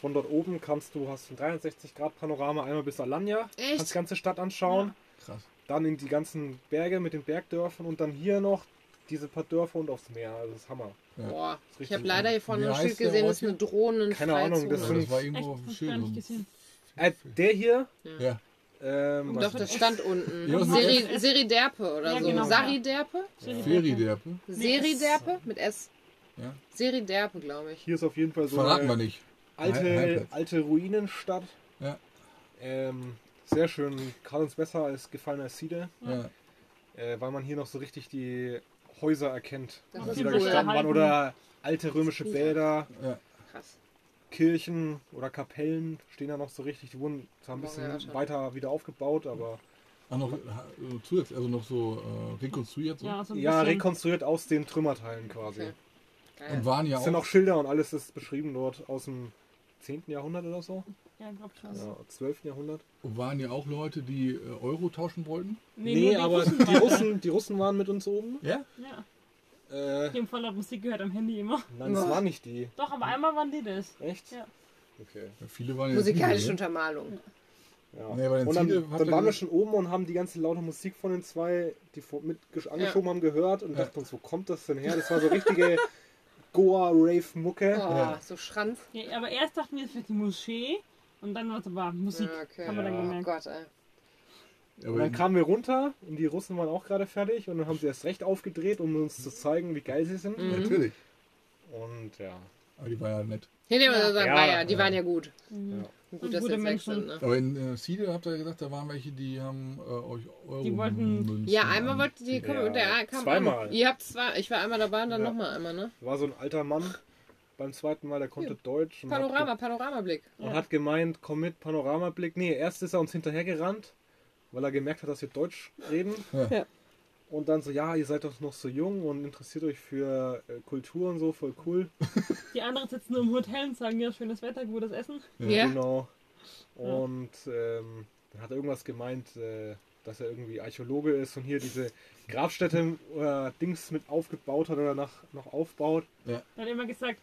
von dort oben kannst du, hast du ein 360 Grad Panorama einmal bis Alanya, Echt? kannst die ganze Stadt anschauen, Krass. dann in die ganzen Berge mit den Bergdörfern und dann hier noch diese paar Dörfer und aufs Meer. Also das ist Hammer. Ja. Boah, ist ich habe leider hier vorne ein Schild gesehen, das ist eine hier? Drohnen. Keine Ahnung, das Ja, sind- das war Echt, irgendwo auf dem Schild. Äh, der hier, Ja, ähm, Doch, das stand unten. Ja, Seri, Seriderpe oder Ja, so. genau. Sariderpe? Feriderpe. Seriderpe mit S. Ja. Seriderpe, glaube ich. hier ist auf jeden Fall so Verraten wir eine nicht. alte, alte Ruinenstadt. Ja. Ähm, sehr schön, kann uns besser als gefallen als Siede, Ja. äh, weil man hier noch so richtig die Häuser erkennt, die da gestanden waren. Oder alte römische Ja. Bäder, Ja. Krass. Kirchen oder Kapellen stehen da noch so richtig. Die wurden zwar ein Ja, bisschen schon. weiter wieder aufgebaut, aber Auch noch äh, zusätzlich, also noch so äh, rekonstruiert. So. Ja, so ja, rekonstruiert aus den Trümmerteilen quasi. Okay. Geil. Und waren ja Es sind auch. auch Schilder und alles ist beschrieben dort aus dem 10. Jahrhundert oder so. Ja, glaub schon. Ja, 12. Jahrhundert. Waren ja auch Leute, die äh, Euro tauschen wollten. Nee, Nee, aber Russen die Russen, die Russen waren mit uns oben. Ja? Ja, Äh, die haben voll laut Musik gehört am Handy immer. nein, das Ja. waren nicht die. Doch, aber einmal waren die das. Echt? Ja. Okay. Ja, Viele waren ja Musikalische Ziele, Untermalung. Ja. Nee, und dann, dann waren wir schon oben und haben die ganze laute Musik von den zwei, die vor- mit gesch- angeschoben haben, gehört und Ja. dachten uns, wo kommt das denn her? Das war so richtige Goa-Rave-Mucke. Oh, Ja. so Schranz. Ja, aber erst dachten wir, es wird die Moschee. Und dann war es aber Musik. Ja, okay. Haben wir dann Ja. Oh gemerkt. Gott, ey. Ja, Und aber dann kamen wir runter und die Russen waren auch gerade fertig und dann haben sie erst recht aufgedreht, um uns zu zeigen, wie geil sie sind. Mhm. Natürlich. Und ja. Aber die war ja nett. Nee, nee, Ja. sagen, Ja. war ja, die Ja. waren ja gut. Mhm. Gut, Und dass gute Menschen. sind, ne? Aber in äh, Siede habt ihr gesagt, da waren welche, die haben äh, euch Euro Die wollten- Münzen Ja, einmal an- wollte die, komm, Ja, der kam zweimal. An. Ihr habt zwei, ich war einmal dabei und dann Ja. nochmal einmal, ne? War so ein alter Mann beim zweiten Mal, der konnte Ja. Deutsch und, Panorama, Panoramablick. und hat gemeint, komm mit, Panoramablick. Nee, erst ist er uns hinterhergerannt, weil er gemerkt hat, dass wir Deutsch reden. Ja. Ja. Und dann so, ja, ihr seid doch noch so jung und interessiert euch für äh, Kultur und so, voll cool. Die anderen sitzen nur im Hotel und sagen, ja, schönes Wetter, gutes Essen. Ja. Genau. Und ähm, dann hat er irgendwas gemeint, äh, dass er irgendwie Archäologe ist und hier diese Grabstätte oder Dings mit aufgebaut hat oder nach, noch aufbaut. Er hat immer gesagt,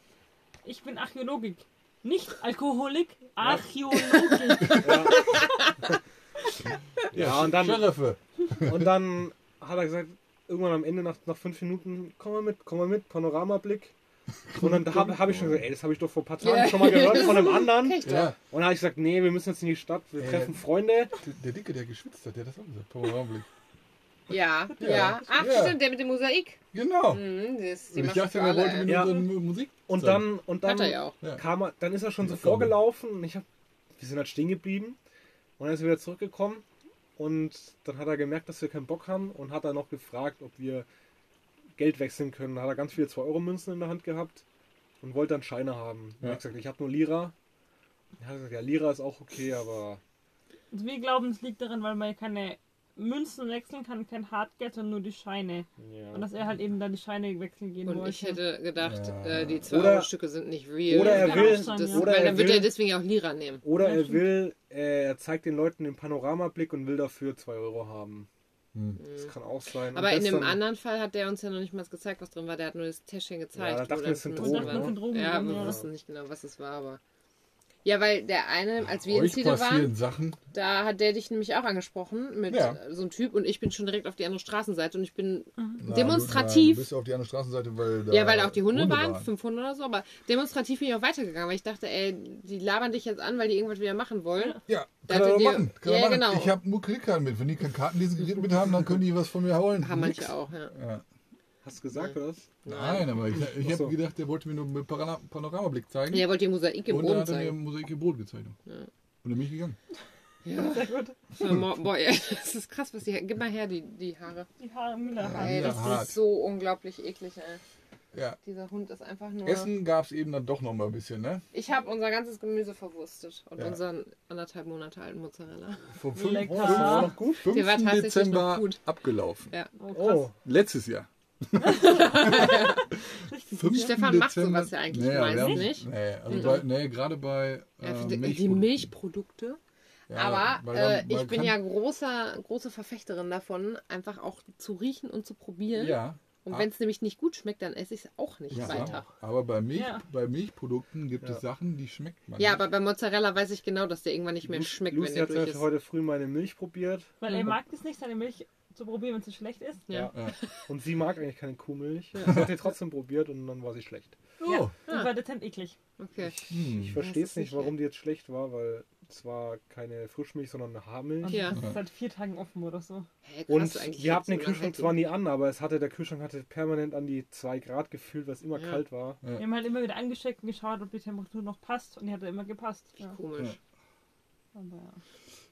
ich bin Archäologik. Nicht Alkoholik, Archäologik. Ja, und dann, Scheriffe. und dann hat er gesagt, irgendwann am Ende nach, nach fünf Minuten, komm mal mit, komm mal mit, Panoramablick. Und dann habe hab ich schon gesagt, ey, das habe ich doch vor ein paar Tagen Ja. schon mal gehört von einem anderen. Ja, Und dann habe ich gesagt, nee, wir müssen jetzt in die Stadt, wir Ja. treffen Freunde. der, der Dicke, der geschwitzt hat, der hat das auch gesagt. Panoramablick. Ja, ja. Ja. Ach, Ja. stimmt, der mit dem Mosaik. Genau. Mhm, das, ich dachte, er wollte mit Ja. Musik. Und dann, und Hat er dann ja auch. Ja. kam er, dann ist er schon so Ja, komm. vorgelaufen und ich hab, wir sind halt stehen geblieben und dann ist er wieder zurückgekommen und dann hat er gemerkt, dass wir keinen Bock haben und hat dann noch gefragt, ob wir Geld wechseln können. Da hat er ganz viele 2-Euro-Münzen in der Hand gehabt und wollte dann Scheine haben. Ja. Ich gesagt, ich habe nur Lira. Er hat gesagt, ja, Lira ist auch okay, aber Also wir glauben, es liegt daran, weil man ja keine Münzen wechseln kann, kein Hartgeld, sondern nur die Scheine. Und ja. dass er halt eben dann die Scheine wechseln gehen Und wollte. ich hätte gedacht, Ja. äh, die Oder- 2-Euro-Stücke sind nicht real. Oder er will, das, ja. oder weil er dann wird er will, deswegen auch Lira nehmen. oder er will, äh, er zeigt den Leuten den Panoramablick und will dafür 2 Euro haben. Hm. Das kann auch sein. Und Aber in dem anderen Fall hat der uns ja noch nicht mal gezeigt, was drin war. Der hat nur das Täschchen gezeigt. Ja, da dachten wir, es sind Drogen? Drogen Ja, wir ja. wussten nicht genau, was es war, aber. Ja, weil der eine, als wir in Ziele waren, Sachen. da hat der dich nämlich auch angesprochen mit Ja. so einem Typ und ich bin schon direkt auf die andere Straßenseite und ich bin Nein, demonstrativ. Du, nein, du bist auf die andere Straßenseite, weil da ja, weil auch die Hunde, waren, 500 oder so, aber demonstrativ bin ich auch weitergegangen, weil ich dachte, ey, die labern dich jetzt an, weil die irgendwas wieder machen wollen. Ja, Da kann er doch ihr- machen. Kann er Ja, machen. genau. Ich habe nur Kreditkarten mit. Wenn die kein Kartenlesegerät mit haben, dann können die was von mir holen. Haben Nix. manche auch, ja. Ja. Hast du gesagt, oder was? Nein, aber ich, ich Ach so. habe gedacht, der wollte mir nur mit Parana- Panoramablick zeigen. Ja, er wollte die Mosaik im und dann Boden hat er mir zeigen. Mosaik im Brot gezeigt. Ja. Und dann bin ich gegangen. Ja. Sehr gut. Ja, Boah, ey, das ist krass, was die. Gib mal her, die, die Haare. Die Haare Müller Ja. Ey, das hart. ist so unglaublich eklig, ey. Ja. Dieser Hund ist einfach nur. Essen gab es eben dann doch noch mal ein bisschen, ne? Ich habe unser ganzes Gemüse verwurstet und Ja. unseren anderthalb Monate alten Mozzarella. Vom 5. Lecker. Oh, noch gut. Der war tatsächlich Dezember noch gut. abgelaufen. Ja. Oh, krass. Oh, Letztes Jahr. Richtig. 5. Stefan macht Dezember. sowas ja eigentlich Nee, meist nicht. Nee, also Mhm. bei, nee gerade bei Ja, äh, für die, die Milchprodukten. Milchprodukte. Ja, Aber weil äh, man- ich bin ja großer, große Verfechterin davon, einfach auch zu riechen und zu probieren. Ja, Und Ah. wenn es nämlich nicht gut schmeckt, dann esse ich es auch nicht ja weiter. aber bei, Milch, Ja. bei Milchprodukten gibt Ja. es Sachen, die schmeckt man Ja, nicht. aber bei Mozzarella weiß ich genau, dass der irgendwann nicht mehr Lu- schmeckt, Lucy wenn hat zum durch Beispiel ist. heute früh meine Milch probiert. Weil er mag es nicht, seine Milch zu probieren, wenn sie schlecht ist. Ja. Ja. Und sie mag eigentlich keine Kuhmilch. Sie hat sie trotzdem probiert und dann war sie schlecht. Oh, Die Ah. war dezent eklig. Okay. hm. Ich verstehe es nicht, warum die jetzt schlecht war, weil es war keine Frischmilch, sondern eine Haarmilch. Ja. das ist seit vier Tagen offen oder so. Hey, krass, Und wir hatten den Kühlschrank zwar nie an, aber es hatte, der Kühlschrank hatte permanent an die 2 Grad gefühlt, weil es immer Ja. kalt war. Ja. Wir haben halt immer wieder angesteckt und geschaut, ob die Temperatur noch passt. Und die hat immer gepasst. Ja. Komisch. Aber ja.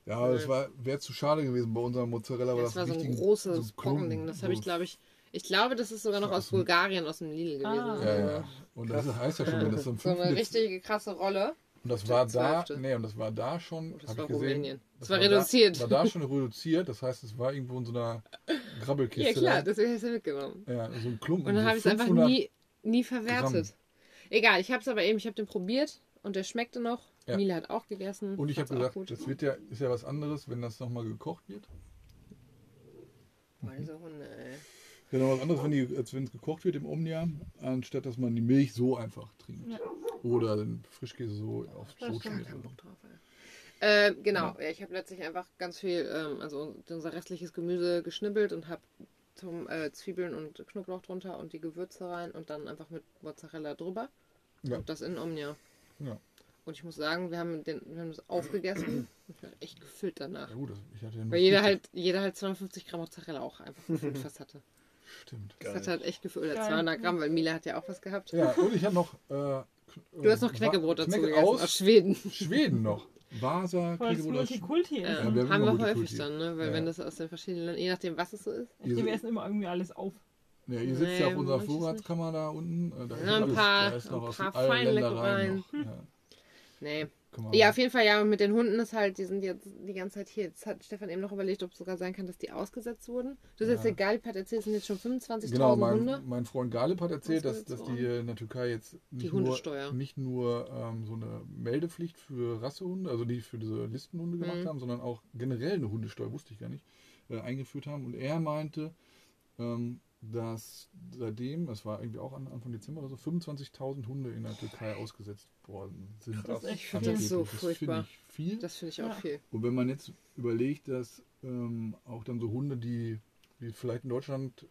Ja, aber das war wäre zu schade gewesen bei unserem Mozzarella. weil Das war so ein richtig großes so Brockending. Das habe ich, glaube ich. Ich glaube, das ist sogar noch aus Bulgarien, aus dem Lidl gewesen. Ah. Ja, ja. Und das heißt ja schon, wenn das so ein So eine richtige krasse Rolle. Und das war da, nee, und das war da schon, Oh, das war ich gesehen. Rumänien. Das das war da- reduziert. War da schon reduziert, das heißt, es war irgendwo in so einer Grabbelkiste. Ja, klar, da. deswegen habe ich es ja mitgenommen. Ja, so ein Klumpen. Und dann habe ich es einfach 500 nie, nie verwertet. Gramm. Egal, ich habe es aber eben, ich habe den probiert und der schmeckte noch. Ja. Mila hat auch gegessen. Und ich habe gesagt, gut. das wird ja, ist ja was anderes, wenn das nochmal gekocht wird. Diese Hunde, ey. Ja, noch was anderes, wenn die, als wenn es gekocht wird im Omnia, anstatt dass man die Milch so einfach trinkt. Ja. Oder den Frischkäse so aufs Brot schmiert. Äh, genau, ja. ich habe letztlich einfach ganz viel, ähm, also unser restliches Gemüse geschnibbelt und habe zum äh, Zwiebeln und Knoblauch drunter und die Gewürze rein und dann einfach mit Mozzarella drüber. Ja. Und das in Omnia. Ja. Und ich muss sagen, wir haben, den, wir haben das aufgegessen und ich war echt gefüllt danach. Ja gut, das- ich hatte ja Weil jeder 50. halt, jeder halt 250 Gramm Mozzarella auch einfach gefüllt fast hatte. Stimmt. Das hat halt echt gefüllt. Oder Geil. 200 Gramm, weil Mila hat ja auch was gehabt. Ja, und ich habe noch. Äh, Du hast noch Knäckebrot dazu Knäcke gegessen, aus aus Schweden. Schweden noch. Vasa, aus Multikulti ist. Ja, wir haben haben wir häufig dann, ne? Weil Ja. wenn das aus den verschiedenen Ländern, je nachdem was es so ist. Ich denke, wir essen immer irgendwie alles auf. Ja, ihr sitzt ja Nee, auf unserer Vorratskammer da unten. äh, Da ist Ja, ein alles, paar- da ist noch ein aus paar allen Feinleckereien. Ländereien noch. Ja, Nee. Ja, auf jeden Fall, ja, mit den Hunden ist halt, die sind jetzt die ganze Zeit hier. Jetzt hat Stefan eben noch überlegt, ob es sogar sein kann, dass die ausgesetzt wurden. Du hast jetzt Ja. der Galip erzählt, es sind jetzt schon 25.000 Genau, mein, Hunde. mein Freund Galip hat erzählt, dass, dass die in der Türkei jetzt nicht nur, Hundesteuer. nicht nur ähm, so eine Meldepflicht für Rassehunde, also die für diese Listenhunde gemacht Mhm. haben, sondern auch generell eine Hundesteuer, wusste ich gar nicht, äh, eingeführt haben. Und er meinte, ähm, dass seitdem, das war irgendwie auch an- Anfang Dezember oder so, 25.000 Hunde in der Türkei ausgesetzt worden sind. Das ist echt das so furchtbar. ich viel. Das finde ich auch Ja. viel. Und wenn man jetzt überlegt, dass ähm, auch dann so Hunde, die, die vielleicht in Deutschland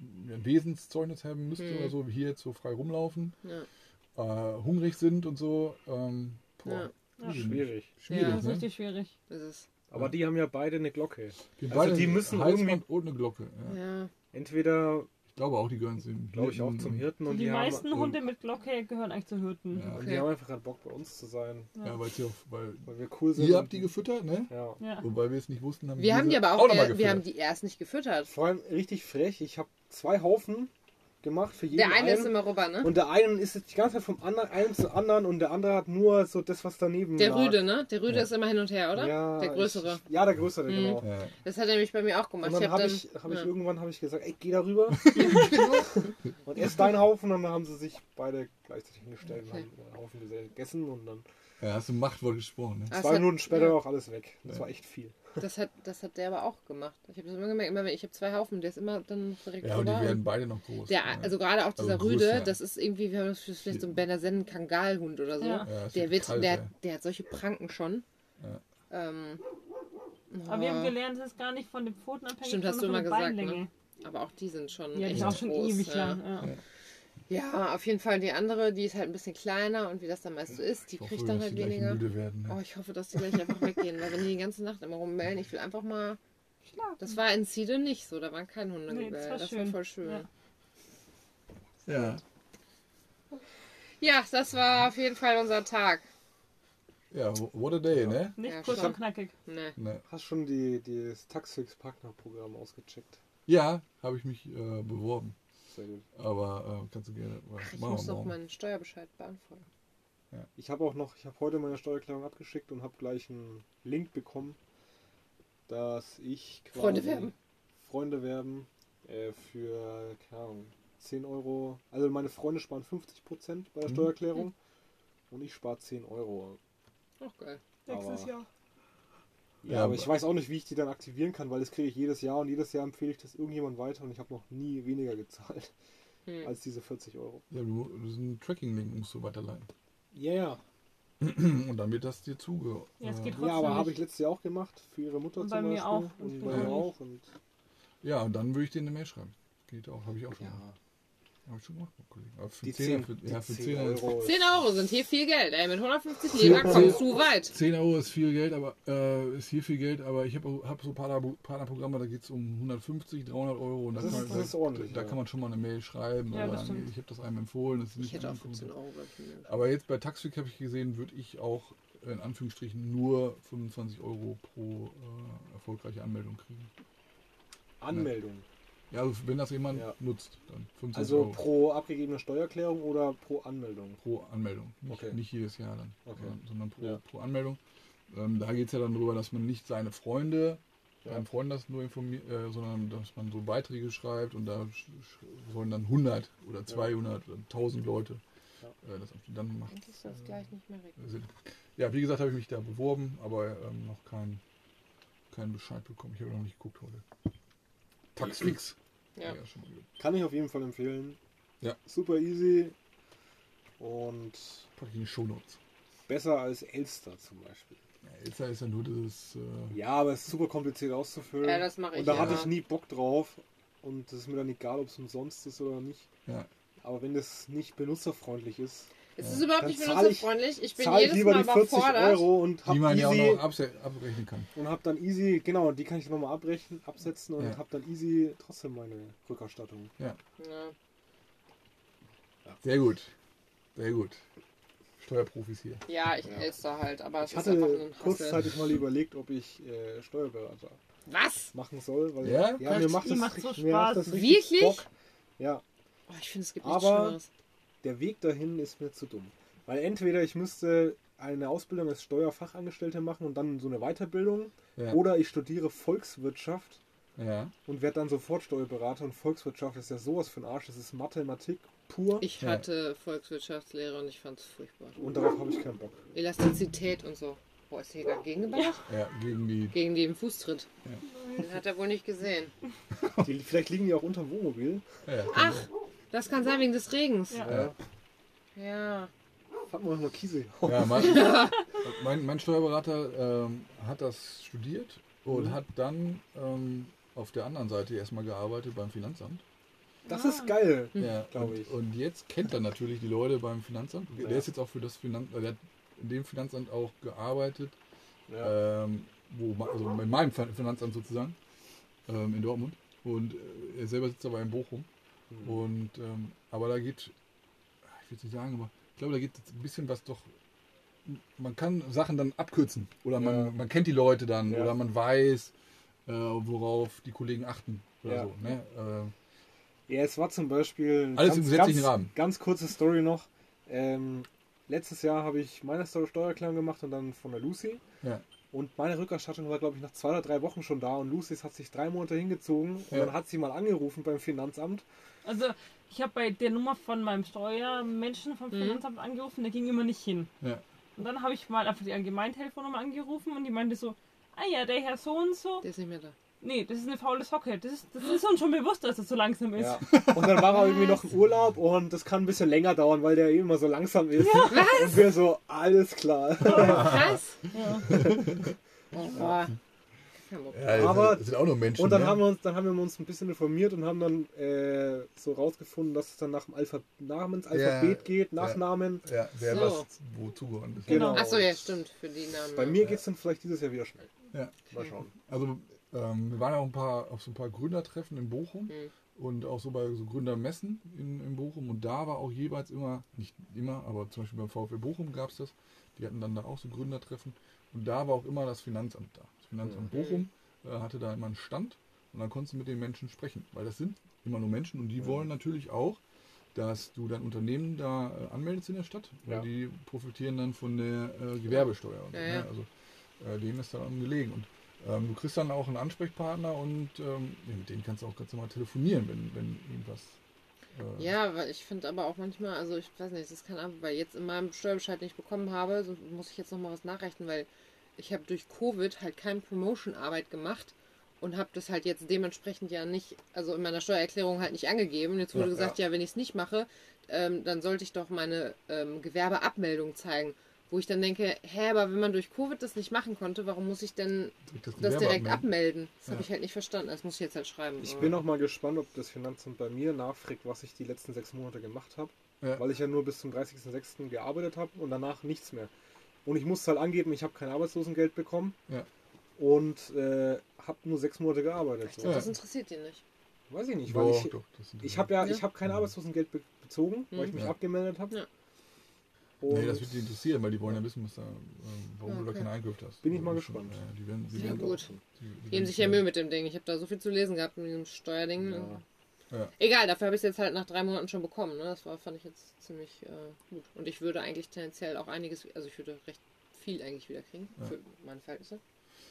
ein Wesenszeugnis haben müsste Hm. oder so, wie hier jetzt so frei rumlaufen, Ja. äh, hungrig sind und so. Ähm, boah, Ja. Schwierig. Schwierig, Ja, Das ist ne? richtig schwierig. Das ist. Aber die haben ja beide eine Glocke. Die, Also beiden die müssen Halsband und eine Glocke. Ja. Ja. Entweder, Ich glaube auch, die gehören zum glaube ich, auch zum Hirten und die die, meisten haben, Hunde mit Glocke gehören eigentlich zu Hirten. Ja. und die haben einfach gerade Bock bei uns zu sein, Ja, weil, sie auch, weil weil wir cool sind. ihr habt die gefüttert, ne? Ja. Ja. Wobei wir es nicht wussten, haben Wir haben die aber auch, noch mal äh, wir haben die erst nicht gefüttert. Vor allem richtig frech. Ich habe zwei Haufen gemacht für jeden Der eine einen. ist immer rüber, ne? Und der eine ist jetzt die ganze Zeit vom anderen, einen zum anderen und der andere hat nur so das, was daneben Der lag. Rüde, ne? Der Rüde Ja. ist immer hin und her, oder? Ja, Der größere. Ich, ja, der größere, Mhm. genau. Ja. Das hat er nämlich bei mir auch gemacht. Und dann hab habe ich, hab ich ja. irgendwann hab ich gesagt, ey, geh darüber. und erst deinen Haufen und dann haben sie sich beide gleichzeitig hingestellt Okay. und haben einen Haufen gegessen und dann ja, hast du Machtwort gesprochen, ne? Zwei Minuten später ja. war auch alles weg. Das Ja. war echt viel. Das hat, das hat der aber auch gemacht. Ich habe das immer gemerkt, immer wenn ich habe zwei Haufen, der ist immer dann direkt Ja, und die werden beide noch groß. der, ja. also gerade auch dieser Also Rüde, das ist irgendwie, wir haben das vielleicht so ein Bernersennen Kangalhund oder so. Ja. Der wird kalt, der, der hat solche Pranken schon. Ja. Ähm, Aber wir haben gelernt, es ist gar nicht von den Pfoten abhängig, Stimmt, hast du immer gesagt, ne? Aber auch die sind schon Ja, die echt ist auch schon groß, ewig ja. lang. Ja. Ja. Ja, auf jeden Fall die andere, die ist halt ein bisschen kleiner und wie das dann meist so ist, die Ich hoffe, kriegt dann dass halt weniger. müde werden. Ne? Oh, ich hoffe, dass die gleich einfach weggehen, weil wenn die die ganze Nacht immer rumbellen, ich will einfach mal. Das war in Siede nicht so, da waren keine Hunde Nee, gebellt. das war das war voll schön. Ja. Ja. Ja. das war auf jeden Fall unser Tag. ja, what a day, ne? Nicht Ja, kurz schon. und knackig. Ne. ne? Hast schon die, die das Taxfix Partnerprogramm ausgecheckt? Ja, habe ich mich äh, beworben. Sehr gut. Aber äh, kannst du gerne. Was Ich machen muss noch morgen. meinen Steuerbescheid beantragen. Ich habe auch noch, ich habe heute meine Steuererklärung abgeschickt und habe gleich einen Link bekommen, dass ich quasi Freunde werben. Freunde werben äh, für, keine Ahnung, 10 Euro. Also meine Freunde sparen 50% bei der Mhm. Steuererklärung und ich spare 10 Euro. Auch geil. Nächstes Aber- Jahr. Ja, Ja, aber ich weiß auch nicht, wie ich die dann aktivieren kann, weil das kriege ich jedes Jahr und jedes Jahr empfehle ich das irgendjemand weiter und ich habe noch nie weniger gezahlt Hm. als diese 40 Euro. Ja, du, das ist ein Tracking-Link, musst du weiterleiten. Ja, ja. Und dann wird das dir zuge. Ja, es äh, geht Ja, Trotzdem aber habe ich letztes Jahr auch gemacht, für ihre Mutter Und zum bei mir Beispiel. auch. Und Und bei mir auch auch. Und ja, und dann würde ich dir eine Mail schreiben. Geht auch, habe ich auch schon ja, gemacht. Habe ich schon gemacht, mein Kollege. Aber für die 10, 10, für, die ja, für 10 10 Euro. Euro. 10 Euro sind hier viel Geld, ey. Mit 150 Zehn- Lira kommst du weit. 10 Euro ist viel Geld, aber äh, ist hier viel Geld, aber ich habe hab so Partner, Partnerprogramme, da geht es um 150, 300 Euro und da, Das kann, ist- man, das ist ordentlich, da ja. kann man schon mal eine Mail schreiben Ja, oder sagen, ich habe das einem empfohlen. Das ist Ich nicht hätte auch angekommen. für 10 Euro. Aber jetzt bei Taxfix habe ich gesehen, würde ich auch in Anführungsstrichen nur 25 Euro pro äh, erfolgreiche Anmeldung kriegen. Anmeldung. Ja, also wenn das jemand Ja. nutzt, dann 25 Also Euro pro abgegebene Steuererklärung oder pro Anmeldung? pro Anmeldung. Nicht, Okay. nicht jedes Jahr dann, Okay. sondern, sondern pro, Ja. pro Anmeldung. Ähm, da geht es ja dann darüber, dass man nicht seine Freunde, Ja. seinen Freunden das nur informiert, äh, sondern dass man so Beiträge schreibt und da sollen dann 100 oder 200 oder 1000 Leute Ja. äh, das dann macht Eigentlich ist das gleich nicht mehr weg. Sinn. Ja, wie gesagt, habe ich mich da beworben, aber ähm, noch keinen keinen Bescheid bekommen. Ich habe noch nicht geguckt heute. Taxfix. Ja. schon mal gehört. Kann ich auf jeden Fall empfehlen. Ja. Super easy und Pack ich in die Shownotes. besser als Elster zum Beispiel. Ja, jetzt ist ja nur das. Äh, Ja, aber es ist super kompliziert auszufüllen. Ja, das mache ich. und da ja. hatte ich nie Bock drauf. Und es ist mir dann egal, ob es umsonst ist oder nicht. ja. Aber wenn das nicht benutzerfreundlich ist, Es ist überhaupt Dann nicht ich- benutzerfreundlich. Ich bin ich jedes lieber Mal die 40 überfordert. Euro und Die habe man ja auch easy, noch abse abrechnen kann. und hab dann easy, genau, die kann ich nochmal abbrechen, absetzen und Ja. habe dann easy trotzdem meine Rückerstattung. Ja. Sehr gut. Sehr gut. Steuerprofis hier. ja, ich Elster halt, aber es Ich ist einfach hatte kurzzeitig mal überlegt, ob ich äh, Steuerberater Was? machen soll, weil Ja? ja, mir macht das, macht so mir macht Spaß. das richtig Wirklich? Bock. Ja, Oh, ich finde, es gibt nichts Aber- Schlimmeres. Der Weg dahin ist mir zu dumm. Weil entweder ich müsste eine Ausbildung als Steuerfachangestellter machen und dann so eine Weiterbildung, Ja. oder ich studiere Volkswirtschaft ja. und werde dann sofort Steuerberater. Und Volkswirtschaft ist ja sowas für ein Arsch, das ist Mathematik pur Ich Ja. hatte Volkswirtschaftslehre und ich fand es furchtbar. und darauf habe ich keinen Bock. Elastizität und so. Boah, ist hier gerade gegengeballert? Ja, gegen die. Gegen den Fußtritt. Den hat er wohl nicht gesehen. Die, vielleicht liegen die auch unterm Wohnmobil. Ja, Ach, das kann sein wegen des Regens. Ja. Ja. Ja. Hat man nur Kiesel. Ja, mein, mein, mein Steuerberater ähm, hat das studiert und Mhm. hat dann ähm, auf der anderen Seite erstmal gearbeitet beim Finanzamt. Das Ah. ist geil. Ja, Glaub und, ich. und jetzt kennt er natürlich die Leute beim Finanzamt. Der Ja. ist jetzt auch für das Finanzamt, der hat in dem Finanzamt auch gearbeitet, Ja. ähm, wo, also in meinem Fin- Finanzamt sozusagen, ähm, in Dortmund. Und äh, er selber sitzt aber in Bochum. Mhm. Und, ähm, aber da geht, ich will es nicht sagen, aber ich glaube, da geht ein bisschen was doch. Man kann Sachen dann abkürzen. Oder man, Ja. man kennt die Leute dann. Ja. Oder man weiß, äh, worauf die Kollegen achten. Oder Ja. so. Ne? Äh, Ja, es war zum Beispiel. Alles im gesetzlichen ganz, Rahmen. Ganz kurze Story noch. Ähm, letztes Jahr habe ich meine Steu- Steuererklärung gemacht und dann von der Lucy. ja. Und meine Rückerstattung war, glaube ich, nach zwei oder drei Wochen schon da. Und Lucy's hat sich drei Monate hingezogen. Und Ja. dann hat sie mal angerufen beim Finanzamt. Also, ich habe bei der Nummer von meinem Steuermenschen vom Mhm. Finanzamt angerufen, der ging immer nicht hin. Ja. Und dann habe ich mal einfach die Allgemeintelefonnummer angerufen und die meinte so, ah ja, der Herr so und so. Der ist nicht mehr da. Nee, das ist eine faule Socke. Das ist, das ist uns schon bewusst, dass es so langsam ist. Ja. Und dann war er irgendwie noch im Urlaub und das kann ein bisschen länger dauern, weil der immer so langsam ist. Und wir so, alles klar. Krass. Ja. Oh. Ja, das Aber- sind- das sind auch nur Menschen. Und dann ne? haben wir uns, dann haben wir uns ein bisschen informiert und haben dann äh, so rausgefunden, dass es dann nach dem Alpha Namensalphabet Ja, geht, ja. Nachnamen. Ja, wer So. was wo zugeordnet ist. Genau. Achso, ja, stimmt. Für die Namen. Bei mir geht es dann vielleicht dieses Jahr wieder schnell. Ja. Mal schauen. Also ähm, wir waren auch ein paar, auf so ein paar Gründertreffen in Bochum Mhm. und auch so bei so Gründermessen in, in Bochum und da war auch jeweils immer, nicht immer, aber zum Beispiel beim VfB Bochum gab es das, die hatten dann da auch so Gründertreffen und da war auch immer das Finanzamt da. Das Finanzamt. Bochum äh, hatte da immer einen Stand und dann konntest du mit den Menschen sprechen, weil das sind immer nur Menschen und die wollen natürlich auch, dass du dein Unternehmen da äh, anmeldest in der Stadt, weil Ja. die profitieren dann von der äh, Gewerbesteuer. Und so, Ja, ne? ja. Also äh, denen ist daran gelegen. Und ähm, du kriegst dann auch einen Ansprechpartner und ähm, ja, mit denen kannst du auch ganz normal telefonieren, wenn, wenn irgendwas. Äh, Ja, weil ich finde aber auch manchmal, also ich weiß nicht, das keine Ahnung, weil ich jetzt in meinem Steuerbescheid nicht bekommen habe, so muss ich jetzt nochmal was nachrechnen, weil ich habe durch Covid halt keine Promotion-Arbeit gemacht und habe das halt jetzt dementsprechend ja nicht, also in meiner Steuererklärung halt nicht angegeben. Jetzt wurde Ja, gesagt, ja, wenn ich es nicht mache, ähm, dann sollte ich doch meine ähm, Gewerbeabmeldung zeigen. Wo ich dann denke, hä, aber wenn man durch Covid das nicht machen konnte, warum muss ich denn das, das direkt abmelden. abmelden? Das Ja. habe ich halt nicht verstanden. Das muss ich jetzt halt schreiben. Ich bin auch mal gespannt, ob das Finanzamt bei mir nachfragt, was ich die letzten sechs Monate gemacht habe. Ja. Weil ich ja nur bis zum 30.06. gearbeitet habe und danach nichts mehr. Und ich musste halt angeben, ich habe kein Arbeitslosengeld bekommen Ja. und äh, habe nur sechs Monate gearbeitet. Ich So. dachte, das interessiert die nicht. Weiß ich nicht, weil Doch, ich, doch, das sind ich habe ja, Ja. ich habe kein Arbeitslosengeld be bezogen, weil ich mich Ja. abgemeldet habe. Ja. Und Nee, das wird die interessieren, weil die wollen ja wissen, was da, äh, warum Ja, du da okay. keine Einkünfte hast. Bin ich mal Das ist gespannt. Ja, die werden, die Sehr werden gut. Die, die Die geben sich ja Mühe mit dem Ding. Ich habe da so viel zu lesen gehabt mit diesem Steuerding. Ja. Ja. Egal, dafür habe ich es jetzt halt nach drei Monaten schon bekommen. Ne? Das war, fand ich jetzt ziemlich äh, gut. Und ich würde eigentlich tendenziell auch einiges, also ich würde recht viel eigentlich wieder kriegen Ja. für meine Verhältnisse.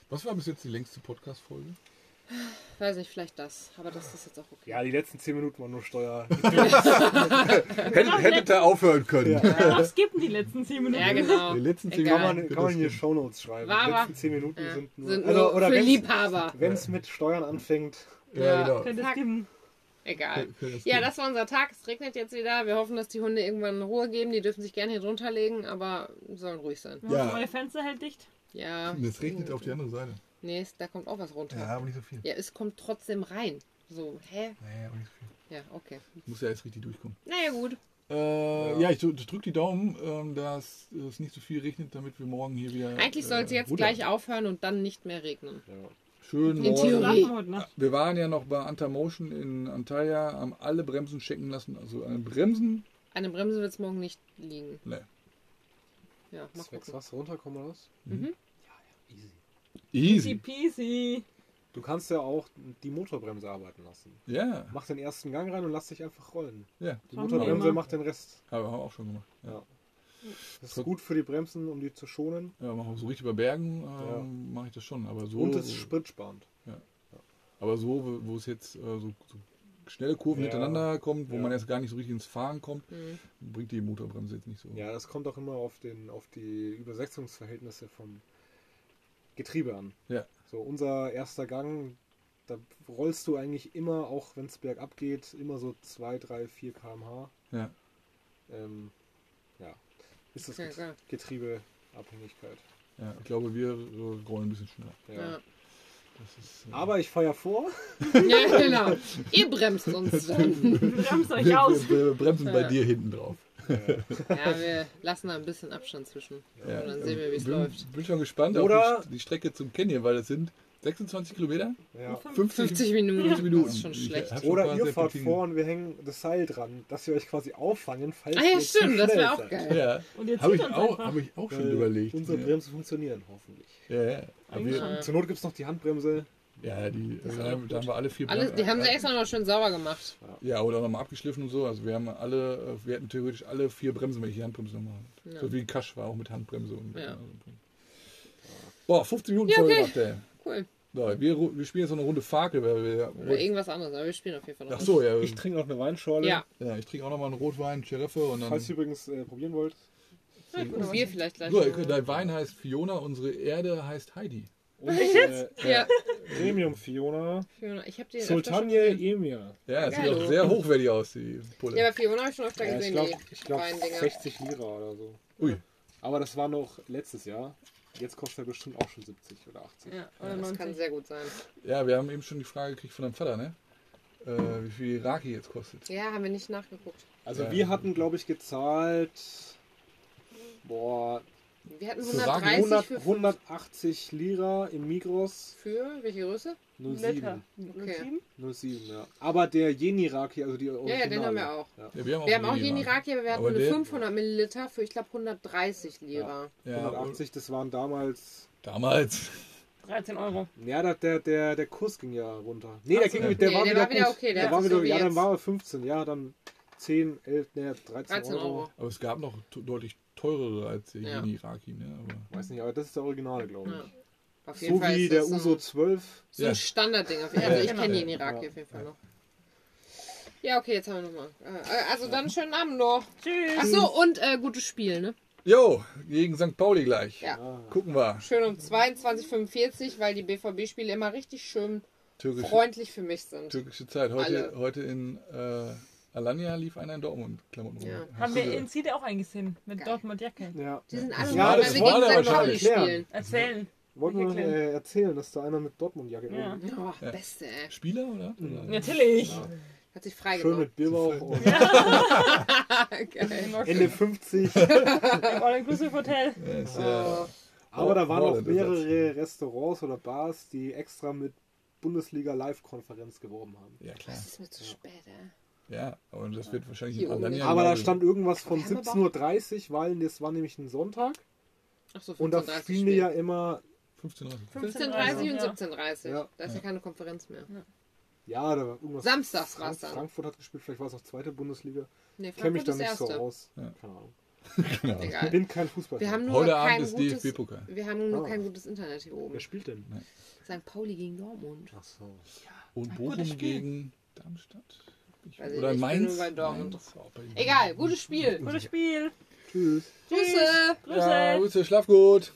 Was war bis jetzt die längste Podcast-Folge? Weiß nicht, vielleicht das, aber das ist jetzt auch okay. Ja, die letzten zehn Minuten waren nur Steuer. Hättet, hättet ihr aufhören können. Ja. Ja, was gibt denn die letzten 10 Minuten? Ja, genau. Die letzten zehn Egal. kann Minuten. man, kann man hier Shownotes schreiben. War die letzten zehn Minuten Ja. sind nur, Sind also, nur oder für wenn's- Liebhaber. Wenn es mit Steuern anfängt, Ja, Ja. genau. Egal. Könnte es Ja, geben. das war unser Tag. Es regnet jetzt wieder. Wir hoffen, dass die Hunde irgendwann Ruhe geben. Die dürfen sich gerne hier drunter legen, aber sollen ruhig sein. Ja. Euer Fenster hält dicht. Ja. Und es regnet auf die andere Seite. Nee, es- da kommt auch was runter. Ja, Ja. aber nicht so viel. es kommt trotzdem rein. So, hä? Nee, aber nicht so viel. Ja, okay. Muss ja jetzt richtig durchkommen. Naja, gut. Äh, ja. ich, drü- ich drücke die Daumen, ähm, dass es nicht so viel regnet, damit wir morgen hier wieder. Eigentlich soll es äh, jetzt gleich aufhören und dann nicht mehr regnen. ja. Schön In morgen. Nacht. Wir waren ja noch bei Antamotion in Antalya, haben alle Bremsen checken lassen. Also an Bremsen, Eine Bremse wird es morgen nicht liegen. ne. Ja, mal Zwecks gucken. was runterkommen oder was? Mhm. Easy. Easy Easy. peasy. Du kannst ja auch die Motorbremse arbeiten lassen. Ja, Mach den ersten Gang rein und lass dich einfach rollen. ja. Die Machen wir Motorbremse macht den Rest. Aber haben wir auch schon gemacht. Ja. Ja. Das ist gut für die Bremsen, um die zu schonen. Ja, machen wir so richtig bei Bergen ähm, Ja. mache ich das schon. Aber so, Und es ist spritsparend. aber so, wo- es jetzt äh, so, so schnelle Kurven Ja. hintereinander kommt, wo Ja. man erst gar nicht so richtig ins Fahren kommt, Mhm. bringt die Motorbremse jetzt nicht so. Ja, das kommt auch immer auf, den, auf die Übersetzungsverhältnisse vom Getriebe an. Ja. So, unser erster Gang, da rollst du eigentlich immer, auch wenn es bergab geht, immer so 2, 3, 4 km/h. Ja. Ähm, ja, ist das Get-. Getriebeabhängigkeit. Ja, ich glaube, wir rollen ein bisschen schneller. Ja. Ja. Das ist, äh, Aber ich ja vor. Ja, genau. Ihr bremst uns dann. Bremst euch wir, aus. wir, wir bremsen bei dir hinten drauf. Ja, wir lassen da ein bisschen Abstand zwischen. Ja. Und dann sehen wir, wie es bin, läuft. bin schon gespannt Oder- auf die, die Strecke zum Canyon, weil das sind 26 Kilometer, Ja. 50, 50 Minuten. 50 Minuten. Das ist schon schlecht. schon Oder ihr fahrt vor und wir hängen das Seil dran, dass wir euch quasi auffangen, falls Ah ja, ihr stimmt, das wäre auch geil. Ja, Und jetzt habe ich, auch, hab ich auch schon überlegt. Unsere ja. Bremsen funktionieren hoffentlich. Ja, ja. Wir. Zur Not gibt es noch die Handbremse. ja die, Das ist da, haben- da haben wir alle vier Alles, die haben sie extra noch schön sauber gemacht. Ja, oder nochmal abgeschliffen und so. Also wir haben alle, äh, wir hätten theoretisch alle vier Bremsen, wenn ich die Handbremse nochmal Ja. So wie Kasch war auch mit Handbremse. Und Ja. Boah, 15 Minuten Ja, voll okay. gemacht, ey. Cool. So, wir, wir spielen jetzt noch eine Runde Fakel, weil wir. Oder irgendwas anderes, aber wir spielen auf jeden Fall noch. Ach so, ja. Ich trinke noch eine Weinschorle. Ja, ja ich trinke auch nochmal einen Rotwein, Chereffe und dann. Falls ihr übrigens äh, probieren wollt. und wir vielleicht gleich. So, noch. dein Wein heißt Fiona, unsere Erde heißt Heidi. Und äh, Ja, Premium Fiona. Fiona, ich habe die Sultanje. Emir. Ja, es sieht auch sehr hochwertig aus, die Pulle. Ja, aber Fiona habe ich schon öfter Ja, ich gesehen, glaube die ich glaub Weindinger. 60 Lira oder so. Ui. Aber das war noch letztes Jahr. Jetzt kostet er bestimmt auch schon 70 oder 80. Ja, oder Das 90. kann sehr gut sein. Ja, wir haben eben schon die Frage gekriegt von deinem Vater, ne? Äh, wie viel Raki jetzt kostet. Ja, haben wir nicht nachgeguckt. Also Ja. wir hatten, glaube ich, gezahlt boah, Wir hatten So 130 100, für, 180 Lira im Migros für welche Größe? 07. Okay. 07? 07, ja. Aber der Yeni Raki, also die Originale. Ja, ja, den haben wir auch. Ja. Ja, wir haben auch, Wir haben auch Jeni Jeni Raki. Raki, aber wir hatten Aber eine der- 500 Milliliter für, ich glaube, 130 Lira. Ja, und 180, das waren damals. damals. 13 Euro. Ja, der, der, der, der Kurs ging ja runter. Nee, der, ging, der, Nee, war, der wieder war wieder gut. okay, der Der war wieder, so wie ja, dann war er 15, ja, dann 10, 11, ne, 13, 13 Euro. Euro. Aber es gab noch deutlich teurere als der Ja. Jeni Raki, ne? Aber Weiß nicht, aber das ist der Originale, glaube ich. Ja. Auf jeden So Fall wie ist der Uso ein, 12. so ein Ja. Standardding. Auf jeden Fall. Also ich kenne ja, Jeni Raki ja. auf jeden Fall noch. Ja, okay, jetzt haben wir nochmal. Also dann schönen Abend noch. Tschüss. Achso, und äh, gutes Spiel, ne? Jo, gegen St. Pauli gleich. Ja. Ah, Gucken wir. Schön um 22.45 weil die BVB-Spiele immer richtig schön Türkische, freundlich für mich sind. türkische Zeit. Heute, Alle. heute in äh, Alanya lief einer in Dortmund-Klamotten rum. Ja. Haben wir in Ziele auch eingesehen. Mit Geil. Dortmund Jacke. ja. Die sind alle Ja, das weil wir gegen St. Pauli spielen. Erzählen. Wollten wir äh, erzählen, dass da einer mit Dortmund-Jacke Ja. Oh, Ja. beste, ey. Spieler, oder? Mhm. Natürlich. Hat sich Schön freigenommen. mit Bierbauch und Geil. Ende 50. Im All-Inclusive Hotel. Ja, ja, Oh, Aber da waren auch Holland-Ersatz. mehrere Restaurants oder Bars, die extra mit Bundesliga-Live-Konferenz geworben haben. ja, klar. das ist mir zu spät, ey. Ja, aber das wird wahrscheinlich Hier in oben Alanya. Aber da stand irgendwas von Wir haben aber 17.30 Uhr, weil das war nämlich ein Sonntag. Achso, 15.30 Und da spielen die ja immer, 15 Uhr. 15.30 und ja. 17.30 Ja. Da ist ja keine Konferenz mehr. ja, da war irgendwas. Samstags war's Frank- dann. Frankfurt hat gespielt, vielleicht war es auch zweite Bundesliga. Nee, Kenne mich Frankfurt da ist nicht so erste. aus. Ja. Keine Ahnung. Genau. Egal. Bin kein Fußball. Wir haben nur Heute Abend ist DFB-Pokal. wir haben nur Ah. kein gutes Internet hier oben. Wer spielt denn? St. Pauli gegen Dortmund. Ach so. Und Ach, Bochum gegen Darmstadt? Ich, Weiß ich oder nicht, ich bin Mainz? nur bei Dortmund. Mainz, Egal, gutes Spiel. Gutes Spiel. Tschüss. Grüße. Grüße. Ja, Grüße, schlaf gut.